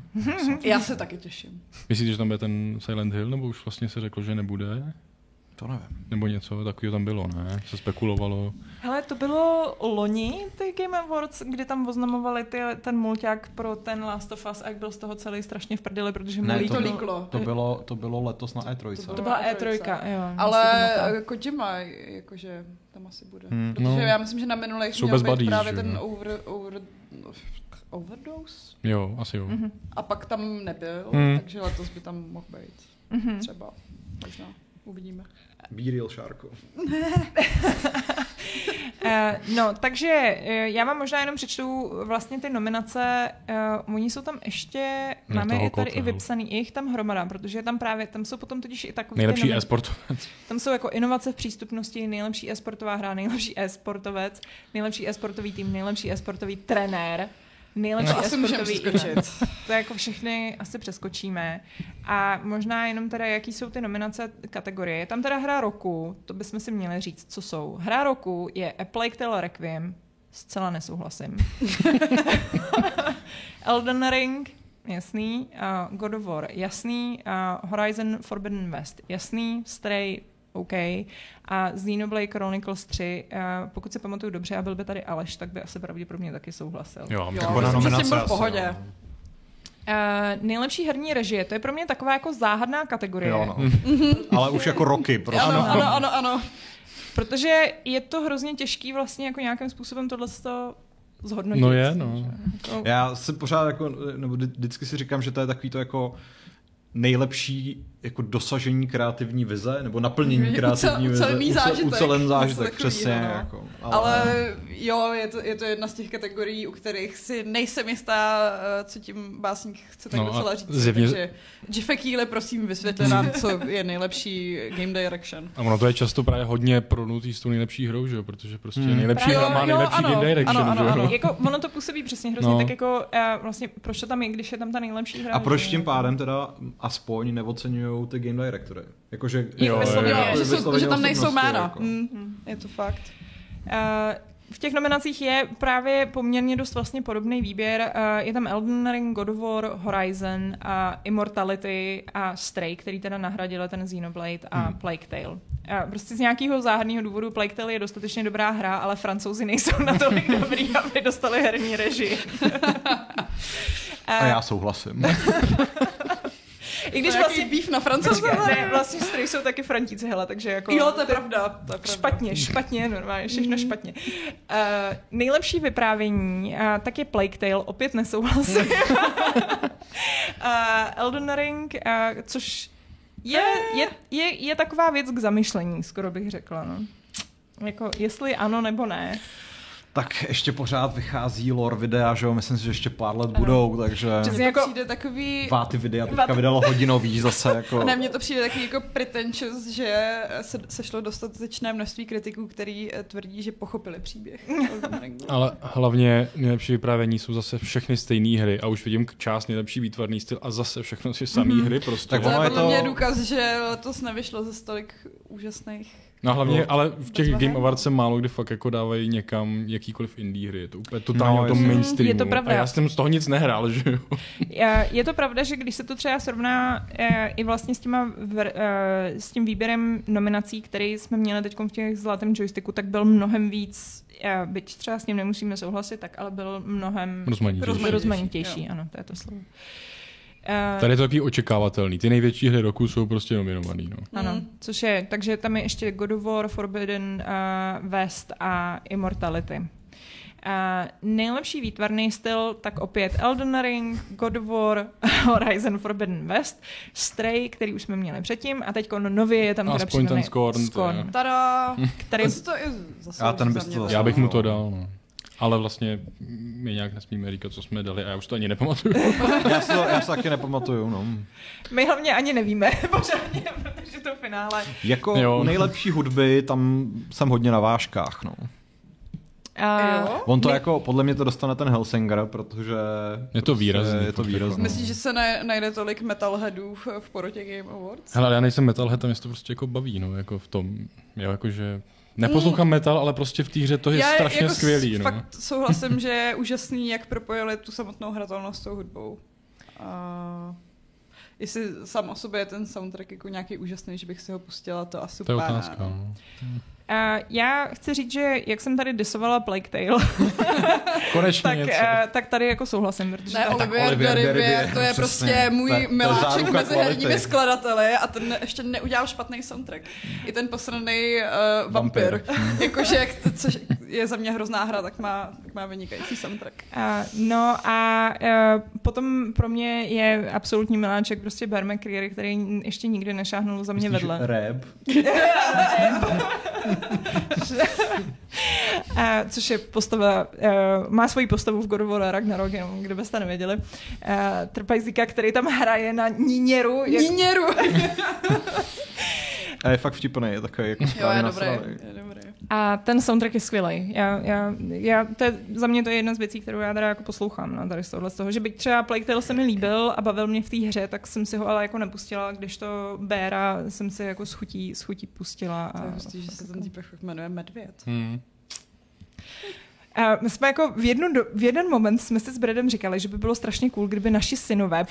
Já se taky těším. Myslíte, že tam bude ten Silent Hill, nebo už vlastně se řeklo, že nebude? To nevím. Nebo něco takového tam bylo, ne? Se spekulovalo. Hele, to bylo loni, ty Game Awards, kdy tam oznamovali ty, ten mulťák pro ten Last of Us a jak byl z toho celý strašně v prdeli, protože mu Ne, líklo- to líklo. To bylo, to bylo letos na E3. To To bylo byla na E3, E3, jo. Ale bylo Kojima, jakože tam asi bude. Hmm. Protože No. já myslím, že na minulých měl být buddies, právě že ten over, over, overdose. Jo, asi jo. Mhm. A pak tam nebyl, Hmm. takže letos by tam mohl být. Mhm. Třeba. Možná. Uvidíme. Be real, Sharko. Eh, no, takže eh, já vám možná jenom přečtu vlastně ty nominace. Uh, oni jsou tam ještě, Na máme je tady i vypsaný, je jich tam hromada, protože je tam právě, tam jsou potom totiž i takový Nejlepší ty nomi- e-sportovec. Tam jsou jako inovace v přístupnosti, nejlepší e-sportová hra, nejlepší e-sportovec, nejlepší e-sportový tým, nejlepší e-sportový trenér, nejlepší asi můžeme e-sportový přeskočit. To jako všechny asi přeskočíme. A možná jenom teda, jaký jsou ty nominace kategorie. Je tam teda hra roku, to bychom si měli říct, co jsou. Hra roku je A Plague Tale Requiem, zcela nesouhlasím. Elden Ring, jasný. Uh, God of War, jasný. Uh, Horizon Forbidden West, jasný. Stray, OK. A Xenoblade Chronicles 3, uh, pokud si pamatuju dobře a byl by tady Aleš, tak by asi pravděpodobně taky souhlasil. Jo, Jo, myslím, že tím byl v pohodě. Uh, nejlepší herní režie, to je pro mě taková jako záhadná kategorie. Jo, no. Ale už jako roky prostě. Ano, ano, ano, ano. Protože je to hrozně těžký vlastně jako nějakým způsobem tohle zhodnotit. No je, no. Jako, Já si pořád jako, nebo vždy- vždycky si říkám, že to je takový to jako nejlepší jako dosažení kreativní vize, nebo naplnění Ucel- kreativní vize. ucelený Ucel- zážitek. Ucelený zážitek, Něco takovýho, přesně. no. Jako, Ale jo, je to, je to jedna z těch kategorií, u kterých si nejsem jistá, eh, co tím básník chce tak No docela říct. zjevně- Takže Jeffe Keely, prosím, vysvětli nám, co je nejlepší game direction. A ono to je často právě hodně pronutý s tou nejlepší hrou, že jo? Protože prostě Hmm. nejlepší Právě hra má jo, nejlepší ano, game direction, ano, ano, že jo? ano. Jako, ono to působí přesně hrozně, No. tak jako vlastně proč to tam je, když je tam ta nejlepší hra. A proč tím pádem teda aspoň neocenují ty game directory? Jakože, Jo, Jo, vysloveně, jo, Jo, jo. že, jsou, že tam nejsou jména. jako. Mm, je to fakt. Uh, v těch nominacích je právě poměrně dost vlastně podobný výběr. Uh, je tam Elden Ring, God of War, Horizon, a Immortality a Stray, který teda nahradili ten Xenoblade a Hmm. Plague Tale. Uh, prostě z nějakého záhadného důvodu Plague Tale je dostatečně dobrá hra, ale francouzi nejsou natolik dobrý, aby dostali herní režii. A já souhlasím. I Když vlastně... beef na francouzské. Ne, vlastně Stray jsou taky frantíci, hele, takže jako... Jo, to je pravda. To je pravda. Špatně, špatně, normálně, všechno špatně. Uh, nejlepší vyprávění, uh, tak je Plague Tale, opět nesouhlasím. uh, Elden Ring, uh, což je, je, je, je taková věc k zamyšlení, skoro bych řekla. No. Jako, jestli ano nebo ne. Tak ještě pořád vychází lore videa, že jo? Myslím si, že ještě pár let Ano. budou, takže Přesně. To jako- přijde takový... Váty videa teďka Váty- vydalo hodinový zase, jako... Ne, mně to přijde takový jako pretentious, že se, sešlo dostatečné množství kritiků, který eh, tvrdí, že pochopili příběh. Ale hlavně nejlepší vyprávění jsou zase všechny stejné hry a už vidím část nejlepší výtvarný styl a zase všechno si samý hry prostě. Tak To je to- mě důkaz, že letos nevyšlo ze stolik úžasných. No hlavně, No. ale v těch Game. Awards se málo kdy fakt jako dávají někam jakýkoliv indie hry. Je to úplně totálně No, o tom mainstreamu. Je to pravda. A já jsem z toho nic nehrál, že jo? Je to pravda, že když se to třeba srovná eh, i vlastně s, těma, eh, s tím výběrem nominací, který jsme měli teď v těch zlatém joysticku, tak byl mnohem víc, eh, byť třeba s ním nemusíme souhlasit, tak ale byl mnohem rozmanitější, Rozmanitější, rozmanitější ano, to je to slovo. Eh, Tady je to takový očekávatelný. Ty největší hry roku jsou prostě nominovaný. No. Ano, Mm. což je, takže tam je ještě God of War, Forbidden uh, West a Immortality. Uh, nejlepší výtvarný styl, tak opět Elden Ring, God of War, Horizon Forbidden West, Stray, který už jsme měli předtím, a teď nově je tam teda Aspoň ten Scorn, to je. Scorn, Tada! který, To i zaslouží A ten bys to. Já bych mu to dal. No. Ale vlastně my nějak nesmíme říkat, co jsme dali a já už to ani nepamatuju. Já si to, já si taky nepamatuju, no. my hlavně ani nevíme pořádně, protože to finále. Jako Jo. u nejlepší hudby, tam jsem hodně na vážkách, no. Uh, Jo? On to My- jako, podle mě to dostane ten Helsinger, protože... Je to výrazný, Je to výrazný. jako. Myslíš, že se ne, najde tolik metalheadů v, v porotě Game Awards? Hele, ale já nejsem metalhead, a mě to prostě jako baví, no, jako v tom, jo, jakože neposlouchám metal, ale prostě v té hře to je Já strašně jako skvělý, no. Fakt souhlasím, že je úžasný, jak propojili tu samotnou hratelnost s tou hudbou. A jestli sám o sobě je ten soundtrack jako nějaký úžasný, že bych si ho pustila, to asi To je otázka, no. Uh, já chci říct, že jak jsem tady disovala Plague Tale, Konečně tak, něco. uh, tak tady jako souhlasím, protože Ne, to- Olivier Olivier Derivier, Derivier, to je přesně. prostě můj je miláček mezi herními kvality. skladateli a ten ještě neudělal špatný soundtrack. I ten posraný uh, vampir. Vampir. Jakože, jak to- což je za mě hrozná hra, tak má, tak má vynikající soundtrack. Uh, no a uh, potom pro mě je absolutní miláček prostě Bear McCreary, který ještě nikdy nešáhnul za mě Myslíš vedle. Rap? uh, což je postava, uh, má svoji postavu v God of War Ragnarok, jenom kdybyste nevěděli. Uh, Trpajzíka, který tam hraje na Níněru. Jak, Níněru! A je fakt vtipný, je takový jako Jo, je dobrý, je dobrý. A ten soundtrack je skvělý. Já, já, já, to je, za mě to je jedna z věcí, kterou já teda jako poslouchám. No, tady z tohohle z toho, že byť třeba Plague Tale se mi líbil a bavil mě v té hře, tak jsem si ho ale jako nepustila, když to Béra jsem si jako schutí, schutí pustila. A, To je hustý, že se ten týpek fakt jmenuje Medvěd. Hmm. A my jsme jako v, jednu do, v jeden moment jsme si s Bradem říkali, že by bylo strašně cool, kdyby naši synové,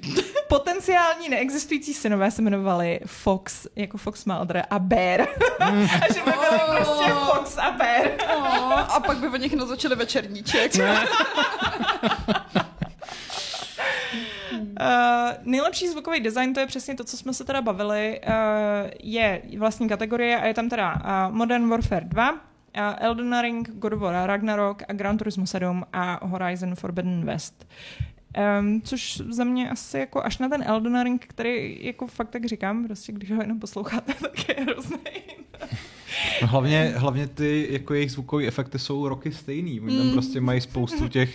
potenciální neexistující synové se jmenovali Fox, jako Fox Mulder a Bear. a že by byli Oh. prostě Fox a Bear. Oh, a pak by o nich natočili večerníček. Uh, nejlepší zvukový design, to je přesně to, co jsme se teda bavili, uh, je vlastní kategorie a je tam teda uh, Modern Warfare 2, uh, Elden Ring, God of War Ragnarok a Gran Turismo 7 a Horizon Forbidden West. Um, což za mě asi jako až na ten Elden Ring, který jako fakt tak říkám, prostě když ho jenom posloucháte, tak je hrozný. No hlavně, hlavně ty jako jejich zvukové efekty jsou roky stejný. Oni tam Mm. prostě mají spoustu těch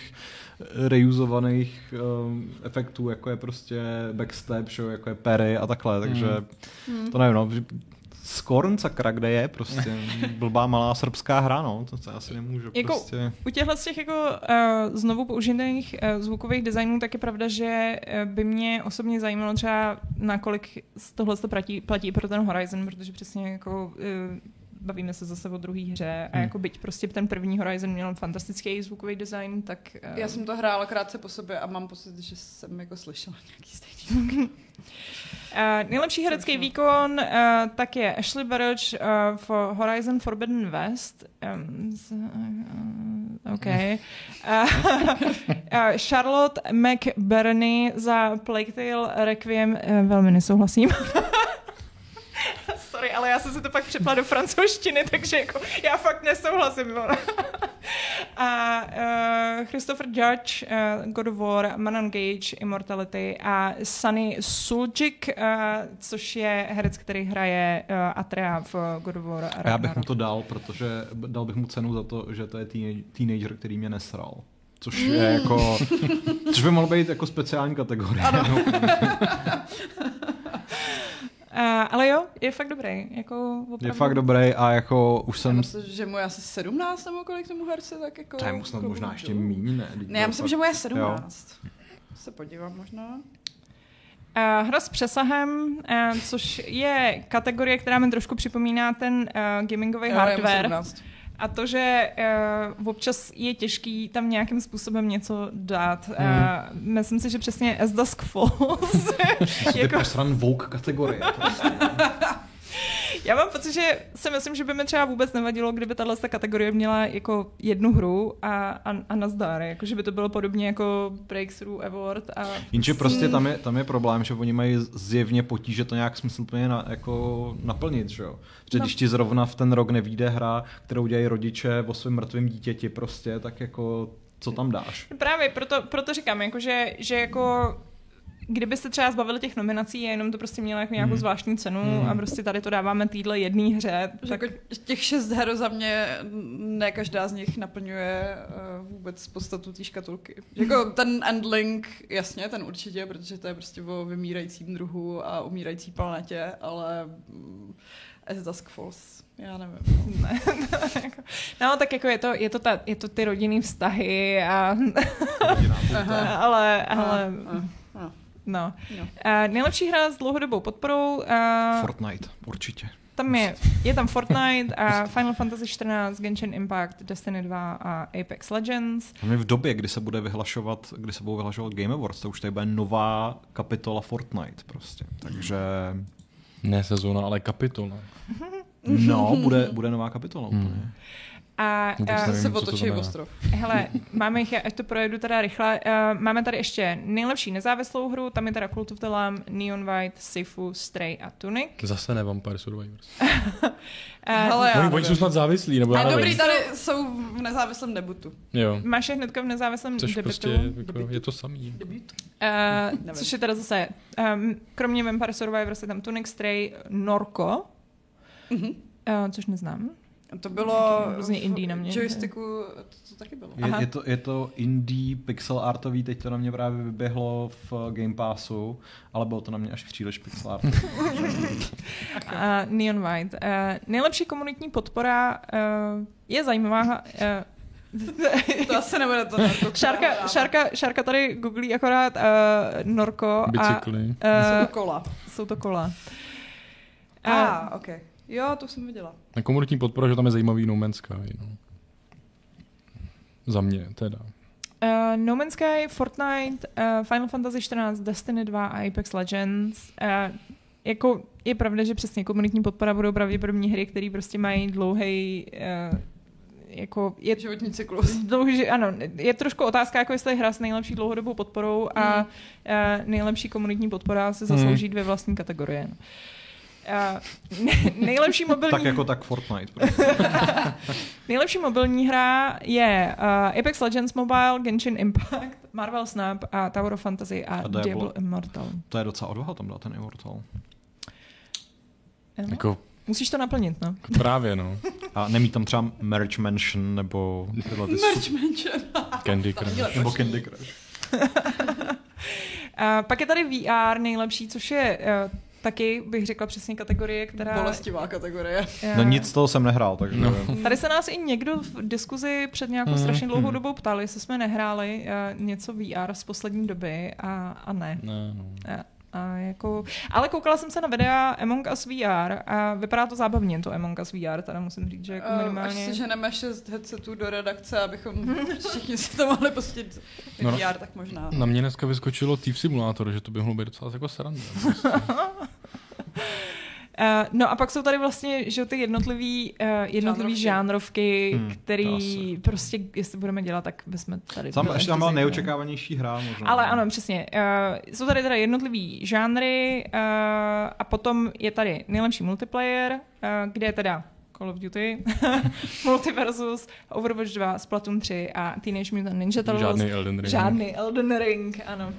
reusovaných um, efektů, jako je prostě backstep, jo, jako je Perry a takhle, takže Mm. to nevím, no. Skorn, sakra, kde je prostě blbá malá srbská hra, no, to se asi nemůžu Jako- prostě... U těchhle z těch jako uh, znovu použitých uh, zvukových designů tak je pravda, že uh, by mě osobně zajímalo třeba nakolik z tohle to platí, platí pro ten Horizon, protože přesně jako uh, bavíme se zase o druhé hře a Hmm. jako byť prostě ten první Horizon měl fantastický zvukový design, tak... Uh, Já jsem to hrála krátce po sobě a mám pocit, že jsem jako slyšela nějaký stejný. Uh, nejlepší herecký výkon uh, tak je Ashley Burridge uh, v Horizon Forbidden West. Um, z, uh, OK. Uh, uh, Charlotte McBurney za Plague Tale Requiem uh, velmi nesouhlasím. Sorry, ale já jsem se to pak přepla do francouzštiny, takže jako já fakt nesouhlasím. a uh, Christopher Judge, uh, God of War, Manon Gage, Immortality a Sunny Suljic, uh, což je herec, který hraje uh, Atrea v God of War. A já bych mu to dal, protože dal bych mu cenu za to, že to je teenage, teenager, který mě nesral. Což je jako, což by mohlo být jako speciální kategorie. Ano. Uh, ale jo, je fakt dobrý. Jako opravdu. Je fakt dobrý a jako už Já jsem... myslím, že mu je asi 17 nebo kolik tomu herce, tak jako... To je mu snad jako- možná ještě míň, ne? Ne, já myslím, fakt- že mu je 17. Se podívám možná. Uh, hra s přesahem, uh, což je kategorie, která mi trošku připomíná ten uh, gamingový Jo, je mu hardware. 17. A to, že uh, občas je těžký tam nějakým způsobem něco dát. Hmm. Uh, myslím si, že přesně As Dusk Falls. To jako, Vogue kategorie. Prostě. Já mám pocit, že si myslím, že by mi třeba vůbec nevadilo, kdyby tahle kategorie měla jako jednu hru a, a, a nazdar. Jako, že by to bylo podobně jako Breakthrough Award. A Jenže prostě tam je, tam je problém, že oni mají zjevně potíže to nějak smysluplně na, jako naplnit, že jo? Že No. když ti zrovna v ten rok nevíde hra, kterou dělají rodiče o svém mrtvém dítěti prostě, tak jako co tam dáš? Právě proto, proto říkám, jako že, že jako kdyby se třeba zbavili těch nominací a jenom to prostě mělo jako nějakou Hmm. zvláštní cenu Hmm. a prostě tady to dáváme týdle jedné hře, tak Jako těch šest her za mě, ne každá z nich naplňuje uh, vůbec podstatu té škatulky. Jako ten endlink, jasně, ten určitě, protože to je prostě o vymírajícím druhu a umírající planetě, ale mm, As Dusk Falls, já nevím. ne. Jako- no tak jako je to, je to, ta, je to ty rodinný vztahy a Aha. ale, ale Aha. Aha. No. No. Uh, nejlepší hra s dlouhodobou podporou, uh, Fortnite, určitě. tam je, je tam Fortnite a Final Fantasy 14, Genshin Impact, Destiny 2 a Apex Legends. A my v době, kdy se bude vyhlašovat, kdy se budou vyhlašovat Game Awards, to už tady bude nová kapitola Fortnite prostě. Takže Ne sezóna, ale kapitola. no, bude, bude nová kapitola Hmm. A, Vůbec a nevím, Se otočí ostrov. Hele, máme jich, až to projedu teda rychle. Uh, máme tady ještě nejlepší nezávislou hru, tam je teda Cult of the Lamb, Neon White, Sifu, Stray a Tunic. Zase ne Vampire Survivors. Uh, Hele, já Oni, oni jsou snad závislí, nebo já A nevím. dobrý, tady jsou v nezávislém debutu. Jo. máš je hnedka v nezávislém Což debutu, prostě jako, je to samý. Debut? uh, Nevím. což je teda zase, um, kromě Vampire Survivors je tam Tunic, Stray, Norko, Mhm. uh, což neznám. To bylo Různě indie na mě. joysticku, to, to taky bylo. Je, Aha. je, to, je to indie pixel artový, teď to na mě právě vyběhlo v Game Passu, ale bylo to na mě až příliš pixel artový. Uh, Neon White. Uh, nejlepší komunitní podpora uh, je zajímavá. Uh, To asi nebude to. to Šárka, Šárka, Šárka tady googlí akorát uh, Norko a Bicykly. uh, Jsou kola. jsou to kola. A, Uh, ah, ok. Jo, to jsem viděla. Na komunitní podpora, že tam je zajímavý No Man's Sky. No. Za mě teda. uh, no Man's Sky, Fortnite, uh, Final Fantasy 14, Destiny 2 a Apex Legends. Uh, jako je pravda, že přesně komunitní podpora budou pravděpodobně hry, které prostě mají dlouhý uh, jako je Životní cyklus. Dlouhý, ano, je trošku otázka, jako jestli je hra s nejlepší dlouhodobou podporou a Mm. uh, nejlepší komunitní podpora se zaslouží dvě vlastní kategorie. Uh, nejlepší mobilní... tak jako tak Fortnite. Prostě. nejlepší mobilní hra je uh, Apex Legends Mobile, Genshin Impact, Marvel Snap a Tower of Fantasy a, a Diablo. Diablo Immortal. To je docela odvaha tam dát ten Immortal. No. Jako Musíš to naplnit, no. Právě, no. A nemít tam třeba Merch Mansion nebo tyhle ty... Merch Mansion. Candy Crush. Nebo Candy Crush. A pak je tady VR nejlepší, což je uh, taky bych řekla přesně kategorie, která... Bolestivá kategorie. No nic z toho jsem nehrál, takže... No. Tady se nás i někdo v diskuzi před nějakou mm, strašně dlouhou mm. dobou ptal, jestli jsme nehráli uh, něco VR z poslední doby a, a ne. Ne, no. A, jako, ale koukala jsem se na videa Among Us VR a vypadá to zábavně, to Among Us VR, teda musím říct, že jako minimálně... Až si ženeme šest headsetů do redakce, abychom všichni si to mohli pustit no, VR, tak možná. Na mě dneska vyskočilo Thief Simulator, že to by mohlo být docela jako sranda. Uh, no a pak jsou tady vlastně že ty jednotlivý, uh, jednotlivý žánrovky, žánrovky hmm, který prostě, jestli budeme dělat, tak bychom tady... Tam ještě tam byla nejočekávanější hra možná. Ale ano, přesně. Uh, jsou tady teda jednotlivý žánry uh, a potom je tady nejlepší multiplayer, uh, kde je teda Call of Duty, Multiversus, Overwatch 2, Splatoon 3 a Teenage Mutant Ninja Turtles. Žádný Elden Ring. Žádný Elden Ring, ano.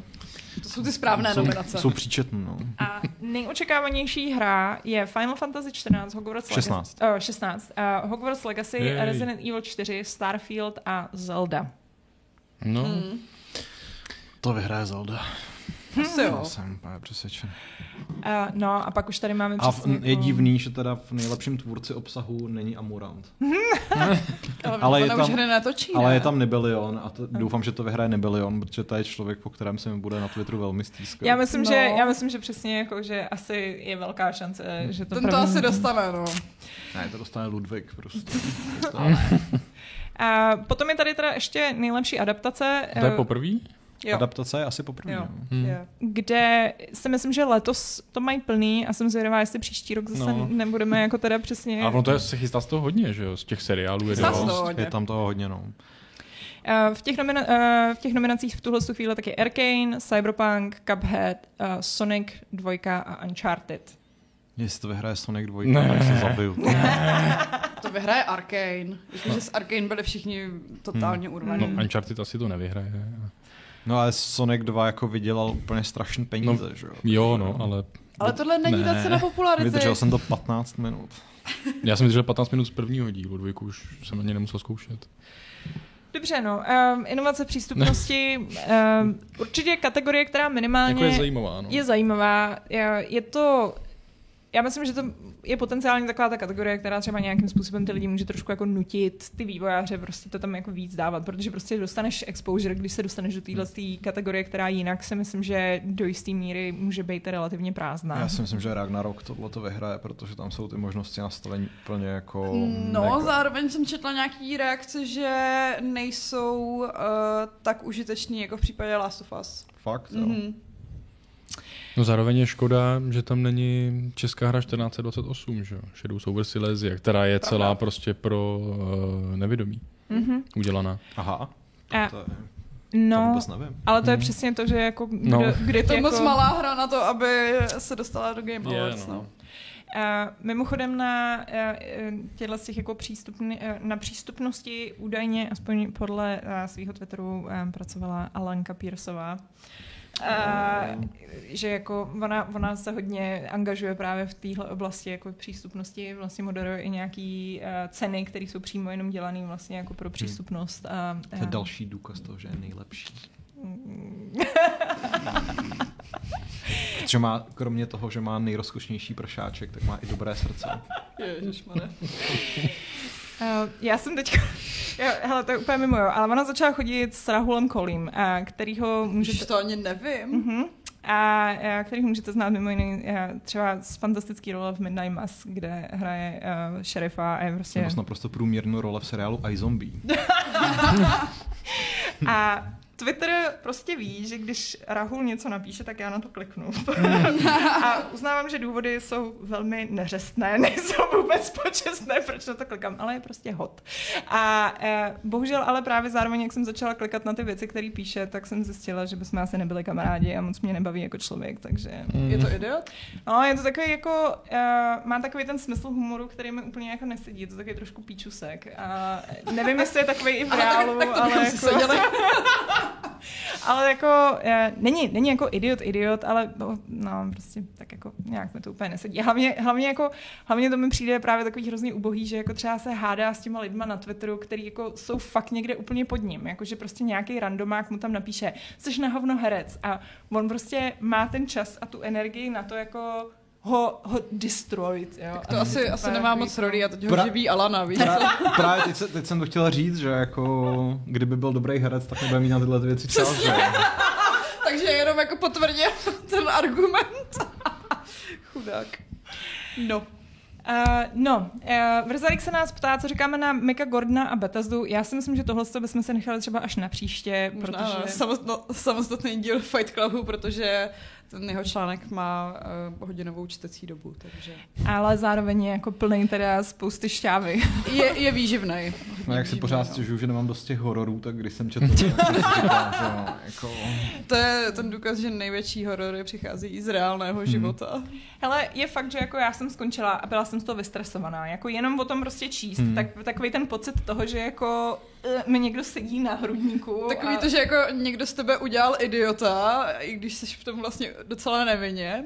To jsou ty správné jsou, nominace. Jsou příčetné, no. A nejočekávanější hra je Final Fantasy 14, Hogwarts 16. Legacy, uh, 16 uh, Hogwarts Legacy, Jej. Resident Evil 4, Starfield a Zelda. No. Hmm. To vyhraje Zelda. Asi jo. Jsem úplně přesvědčen. Uh, no a pak už tady máme A v, jako... je divný, že teda v nejlepším tvůrci obsahu není Amurant. ale, ale, je tam, natočí, ale je tam Nebilion a to, doufám, že to vyhraje Nebilion, protože to je člověk, po kterém se mi bude na Twitteru velmi stýskat. Já myslím, no. že, já myslím, že přesně jako, že asi je velká šance, že to Ten to asi dostane, no. Ne, to dostane Ludvík prostě. A potom je tady teda ještě nejlepší adaptace. To je poprvé? Jo. Adaptace je asi poprvé. Jo. No. Hmm. Kde si myslím, že letos to mají plný a jsem zvědavá, jestli příští rok zase no. nebudeme jako teda přesně... A ono to je, se chystá z toho hodně, že jo? Z těch seriálů je, to, je tam toho hodně, no. Uh, v, těch nomina- uh, v těch nominacích v tuhle chvíli taky Arcane, Cyberpunk, Cuphead, uh, Sonic 2 a Uncharted. Jestli to vyhraje Sonic 2, ne. tak se zabiju. to vyhraje Arcane. Jakože z Arcane byli všichni totálně hmm. urvaní. No, Uncharted asi to nevyhraje. No ale Sonic 2 jako vydělal úplně strašný peníze, no, že jo? Jo, no, ale... Ale tohle není ne. ta cena popularity. Vydržel jsem to 15 minut. Já jsem vydržel 15 minut z prvního dílu, dvojku už jsem ani nemusel zkoušet. Dobře, no. Um, inovace přístupnosti. Um, určitě kategorie, která minimálně... Jako je zajímavá, no. Je zajímavá. Je, je to já myslím, že to je potenciálně taková ta kategorie, která třeba nějakým způsobem ty lidi může trošku jako nutit ty vývojáře prostě to tam jako víc dávat, protože prostě dostaneš exposure, když se dostaneš do téhle kategorie, která jinak si myslím, že do jisté míry může být relativně prázdná. Já si myslím, že Ragnarok tohle to vyhraje, protože tam jsou ty možnosti nastavení úplně jako... No, mega. zároveň jsem četla nějaký reakce, že nejsou uh, tak užiteční jako v případě Last of Us. Fakt, jo. Mm-hmm. No zároveň je škoda, že tam není česká hra 1428, že Shadows over Silesia, která je celá Aha. prostě pro uh, nevědomí mm-hmm. udělaná. Aha. A, to je... No, ale to je mm. přesně to, že jako kdo, no. kde to je jako... moc malá hra na to, aby se dostala do Game Awards. Yeah, no. No. Uh, mimochodem na uh, těchto těch jako přístupný, uh, na přístupnosti údajně, aspoň podle uh, svého Twitteru, um, pracovala Alanka Pírsová. Uh, že jako ona, ona se hodně angažuje právě v téhle oblasti jako přístupnosti, vlastně moderuje i nějaký uh, ceny, které jsou přímo jenom dělané vlastně jako pro hmm. přístupnost. Hmm. A, uh, to je další důkaz toho, že je nejlepší. Protože má, kromě toho, že má nejrozkošnější pršáček, tak má i dobré srdce. Ježišmane. Uh, já jsem teď, jo, hele, to je úplně mimo, jo, ale ona začala chodit s Rahulem Kolím, uh, kterýho můžete... to ani nevím. Uh-huh. A, a který můžete znát mimo jiný třeba z fantastický role v Midnight Mass, kde hraje uh, šerifa a je prostě... Nebo naprosto průměrnou role v seriálu I Zombie. a Twitter prostě ví, že když Rahul něco napíše, tak já na to kliknu. Hmm. a uznávám, že důvody jsou velmi neřestné, nejsou vůbec počestné, proč na to klikám, ale je prostě hot. A eh, bohužel ale právě zároveň, jak jsem začala klikat na ty věci, které píše, tak jsem zjistila, že bychom asi nebyli kamarádi a moc mě nebaví jako člověk, takže... Je to idiot? No, je to takový jako, uh, má takový ten smysl humoru, který mi úplně jako nesedí, je to takový trošku píčusek. A nevím, jestli je takový i v reálu, tak, tak to ale jako. ale jako, není, není jako idiot, idiot, ale no, no, prostě tak jako nějak mi to úplně nesedí. Hlavně, hlavně jako, hlavně to mi přijde právě takový hrozný ubohý, že jako třeba se hádá s těma lidma na Twitteru, který jako jsou fakt někde úplně pod ním, jakože prostě nějaký randomák mu tam napíše, jsi na hovno herec a on prostě má ten čas a tu energii na to jako ho, ho destroyit. Jo? To A asi, je asi nemá takový moc jako- rody a teď ho Pra- živí Alana, víš? Pra, právě teď, se, teď jsem to chtěl říct, že jako kdyby byl dobrý herec, tak nebude mít na tyhle věci čas. Že? Takže jenom jako potvrdil ten argument. Chudák. No. Uh, no, uh, Vrzarik se nás ptá, co říkáme na Mika Gordona a Bethesdu. Já si myslím, že tohle bychom se nechali třeba až na příště, Možná protože... samostatný díl Fight Clubu, protože ten jeho článek má uh, hodinovou čtecí dobu, takže Ale zároveň je jako plný teda spousty šťávy. je, je výživný. No, jak si Výživnej, pořád no. stěžuju, že nemám dost těch hororů, tak když jsem četl, jako... To je ten důkaz, že největší horory přichází z reálného života. Hele, je fakt, že jako já jsem skončila a byla jsem z toho vystresovaná. Jako jenom o tom prostě číst, Hmm. tak, takový ten pocit toho, že jako uh, mi někdo sedí na hrudníku. Takový a... to, že jako někdo z tebe udělal idiota, i když jsi v tom vlastně docela nevinně.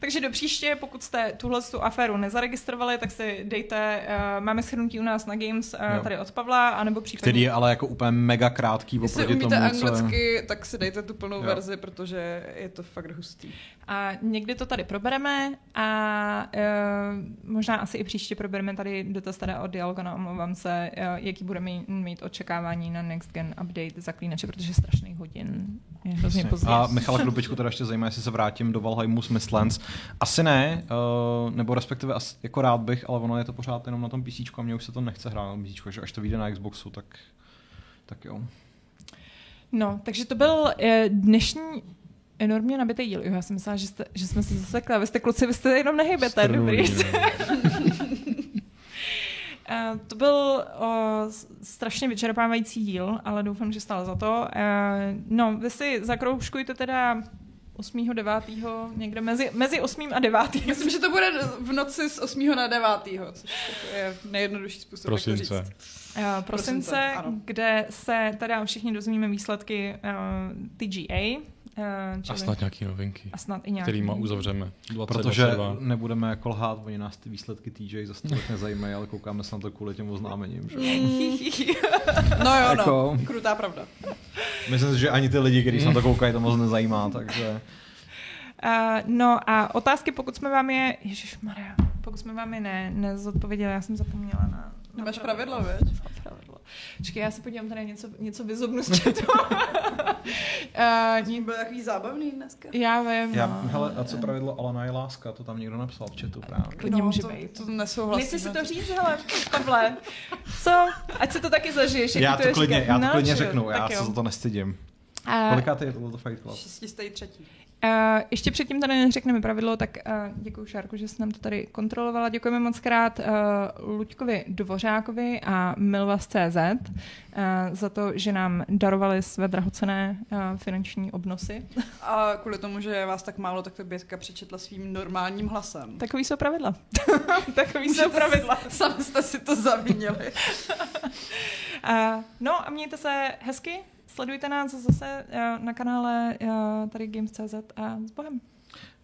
Takže do příště, pokud jste tuhle tu aféru nezaregistrovali, tak si dejte, uh, máme shrnutí u nás na Games uh, Jo. tady od Pavla, anebo případně... Který je ale jako úplně mega krátký Jestli oproti umíte tomu, co... anglicky, tak si dejte tu plnou Jo. verzi, protože je to fakt hustý. A někdy to tady probereme a uh, možná asi i příště probereme tady dotaz teda od Dialogona, omlouvám se, uh, jaký budeme mít, mít očekávání na Next Gen Update zaklínače, protože je strašných hodin. Je hrozně pozdě. A Michala Klubičku teda ještě zajímá, jestli se vrátím do Valheimu s Mistlands. Asi ne, uh, nebo respektive asi, jako rád bych, ale ono je to pořád jenom na tom PC a mě už se to nechce hrát na PC, že až to vyjde na Xboxu, tak, tak jo. No, takže to byl uh, dnešní enormně nabitý díl. Jo, já jsem myslela, že, jste, že jsme se zasekli. Vy jste kluci, vy jste jenom nehybete. Dobrý. Uh, to byl uh, strašně vyčerpávající díl, ale doufám, že stál za to. Uh, no, vy si zakroužkujte teda 8. 9. někde mezi, mezi 8. a 9. Myslím, že to bude v noci z 8. na 9. což je nejjednodušší způsob, jak to Prosince. říct. Uh, prosince, Prosince, ano. kde se teda všichni dozvíme výsledky uh, TGA. Uh, A snad nějaký novinky, a snad i nějaký. kterýma uzavřeme. Protože 2022. nebudeme jako lhát, oni nás ty výsledky TJ zase tolik nezajímají, ale koukáme se na to kvůli těm oznámením. Že? No jo, Jako- no. Krutá pravda. Myslím si, že ani ty lidi, kteří se na to koukají, to moc nezajímá, takže... Uh, no a otázky, pokud jsme vám je... Ježišmarja, pokud jsme vám je ne, nezodpověděli, já jsem zapomněla na... na Nemáš pravidlo, veď? pravidlo. Počkej, já se podívám tady něco, něco vyzobnu z chatu. uh, Byl takový zábavný dneska. já vím, Já, no. hele, a co pravidlo Alana je láska, to tam někdo napsal v chatu právě. Klidně může to, být. to nesouhlasím. Nechci si to říct, hele, Pavle. Co? Ať se to taky zažiješ. jak Já to je klidně, říkat. já to No, klidně řeknu, já tak se jo. za to nestydím. A- Kolikátý je tohle Fight Club? Šestistý třetí. Uh, ještě předtím tady neřekneme pravidlo, tak uh, děkuji Šárku, že jsi nám to tady kontrolovala. Děkujeme moc krát uh, Luďkovi Dvořákovi a Milvas.cz uh, za to, že nám darovali své drahocené uh, finanční obnosy. A kvůli tomu, že je vás tak málo, tak to Bětka přečetla svým normálním hlasem. Takový jsou pravidla. Takový jsou pravidla. Sami jste si to zavínili. Uh, no a mějte se hezky. Sledujte nás zase uh, na kanále uh, tady Games.cz a s Bohem.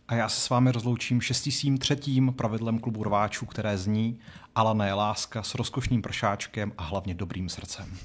A já se s vámi rozloučím šestým třetím pravidlem klubu rváčů, které zní Alana je láska s rozkošným pršáčkem a hlavně dobrým srdcem.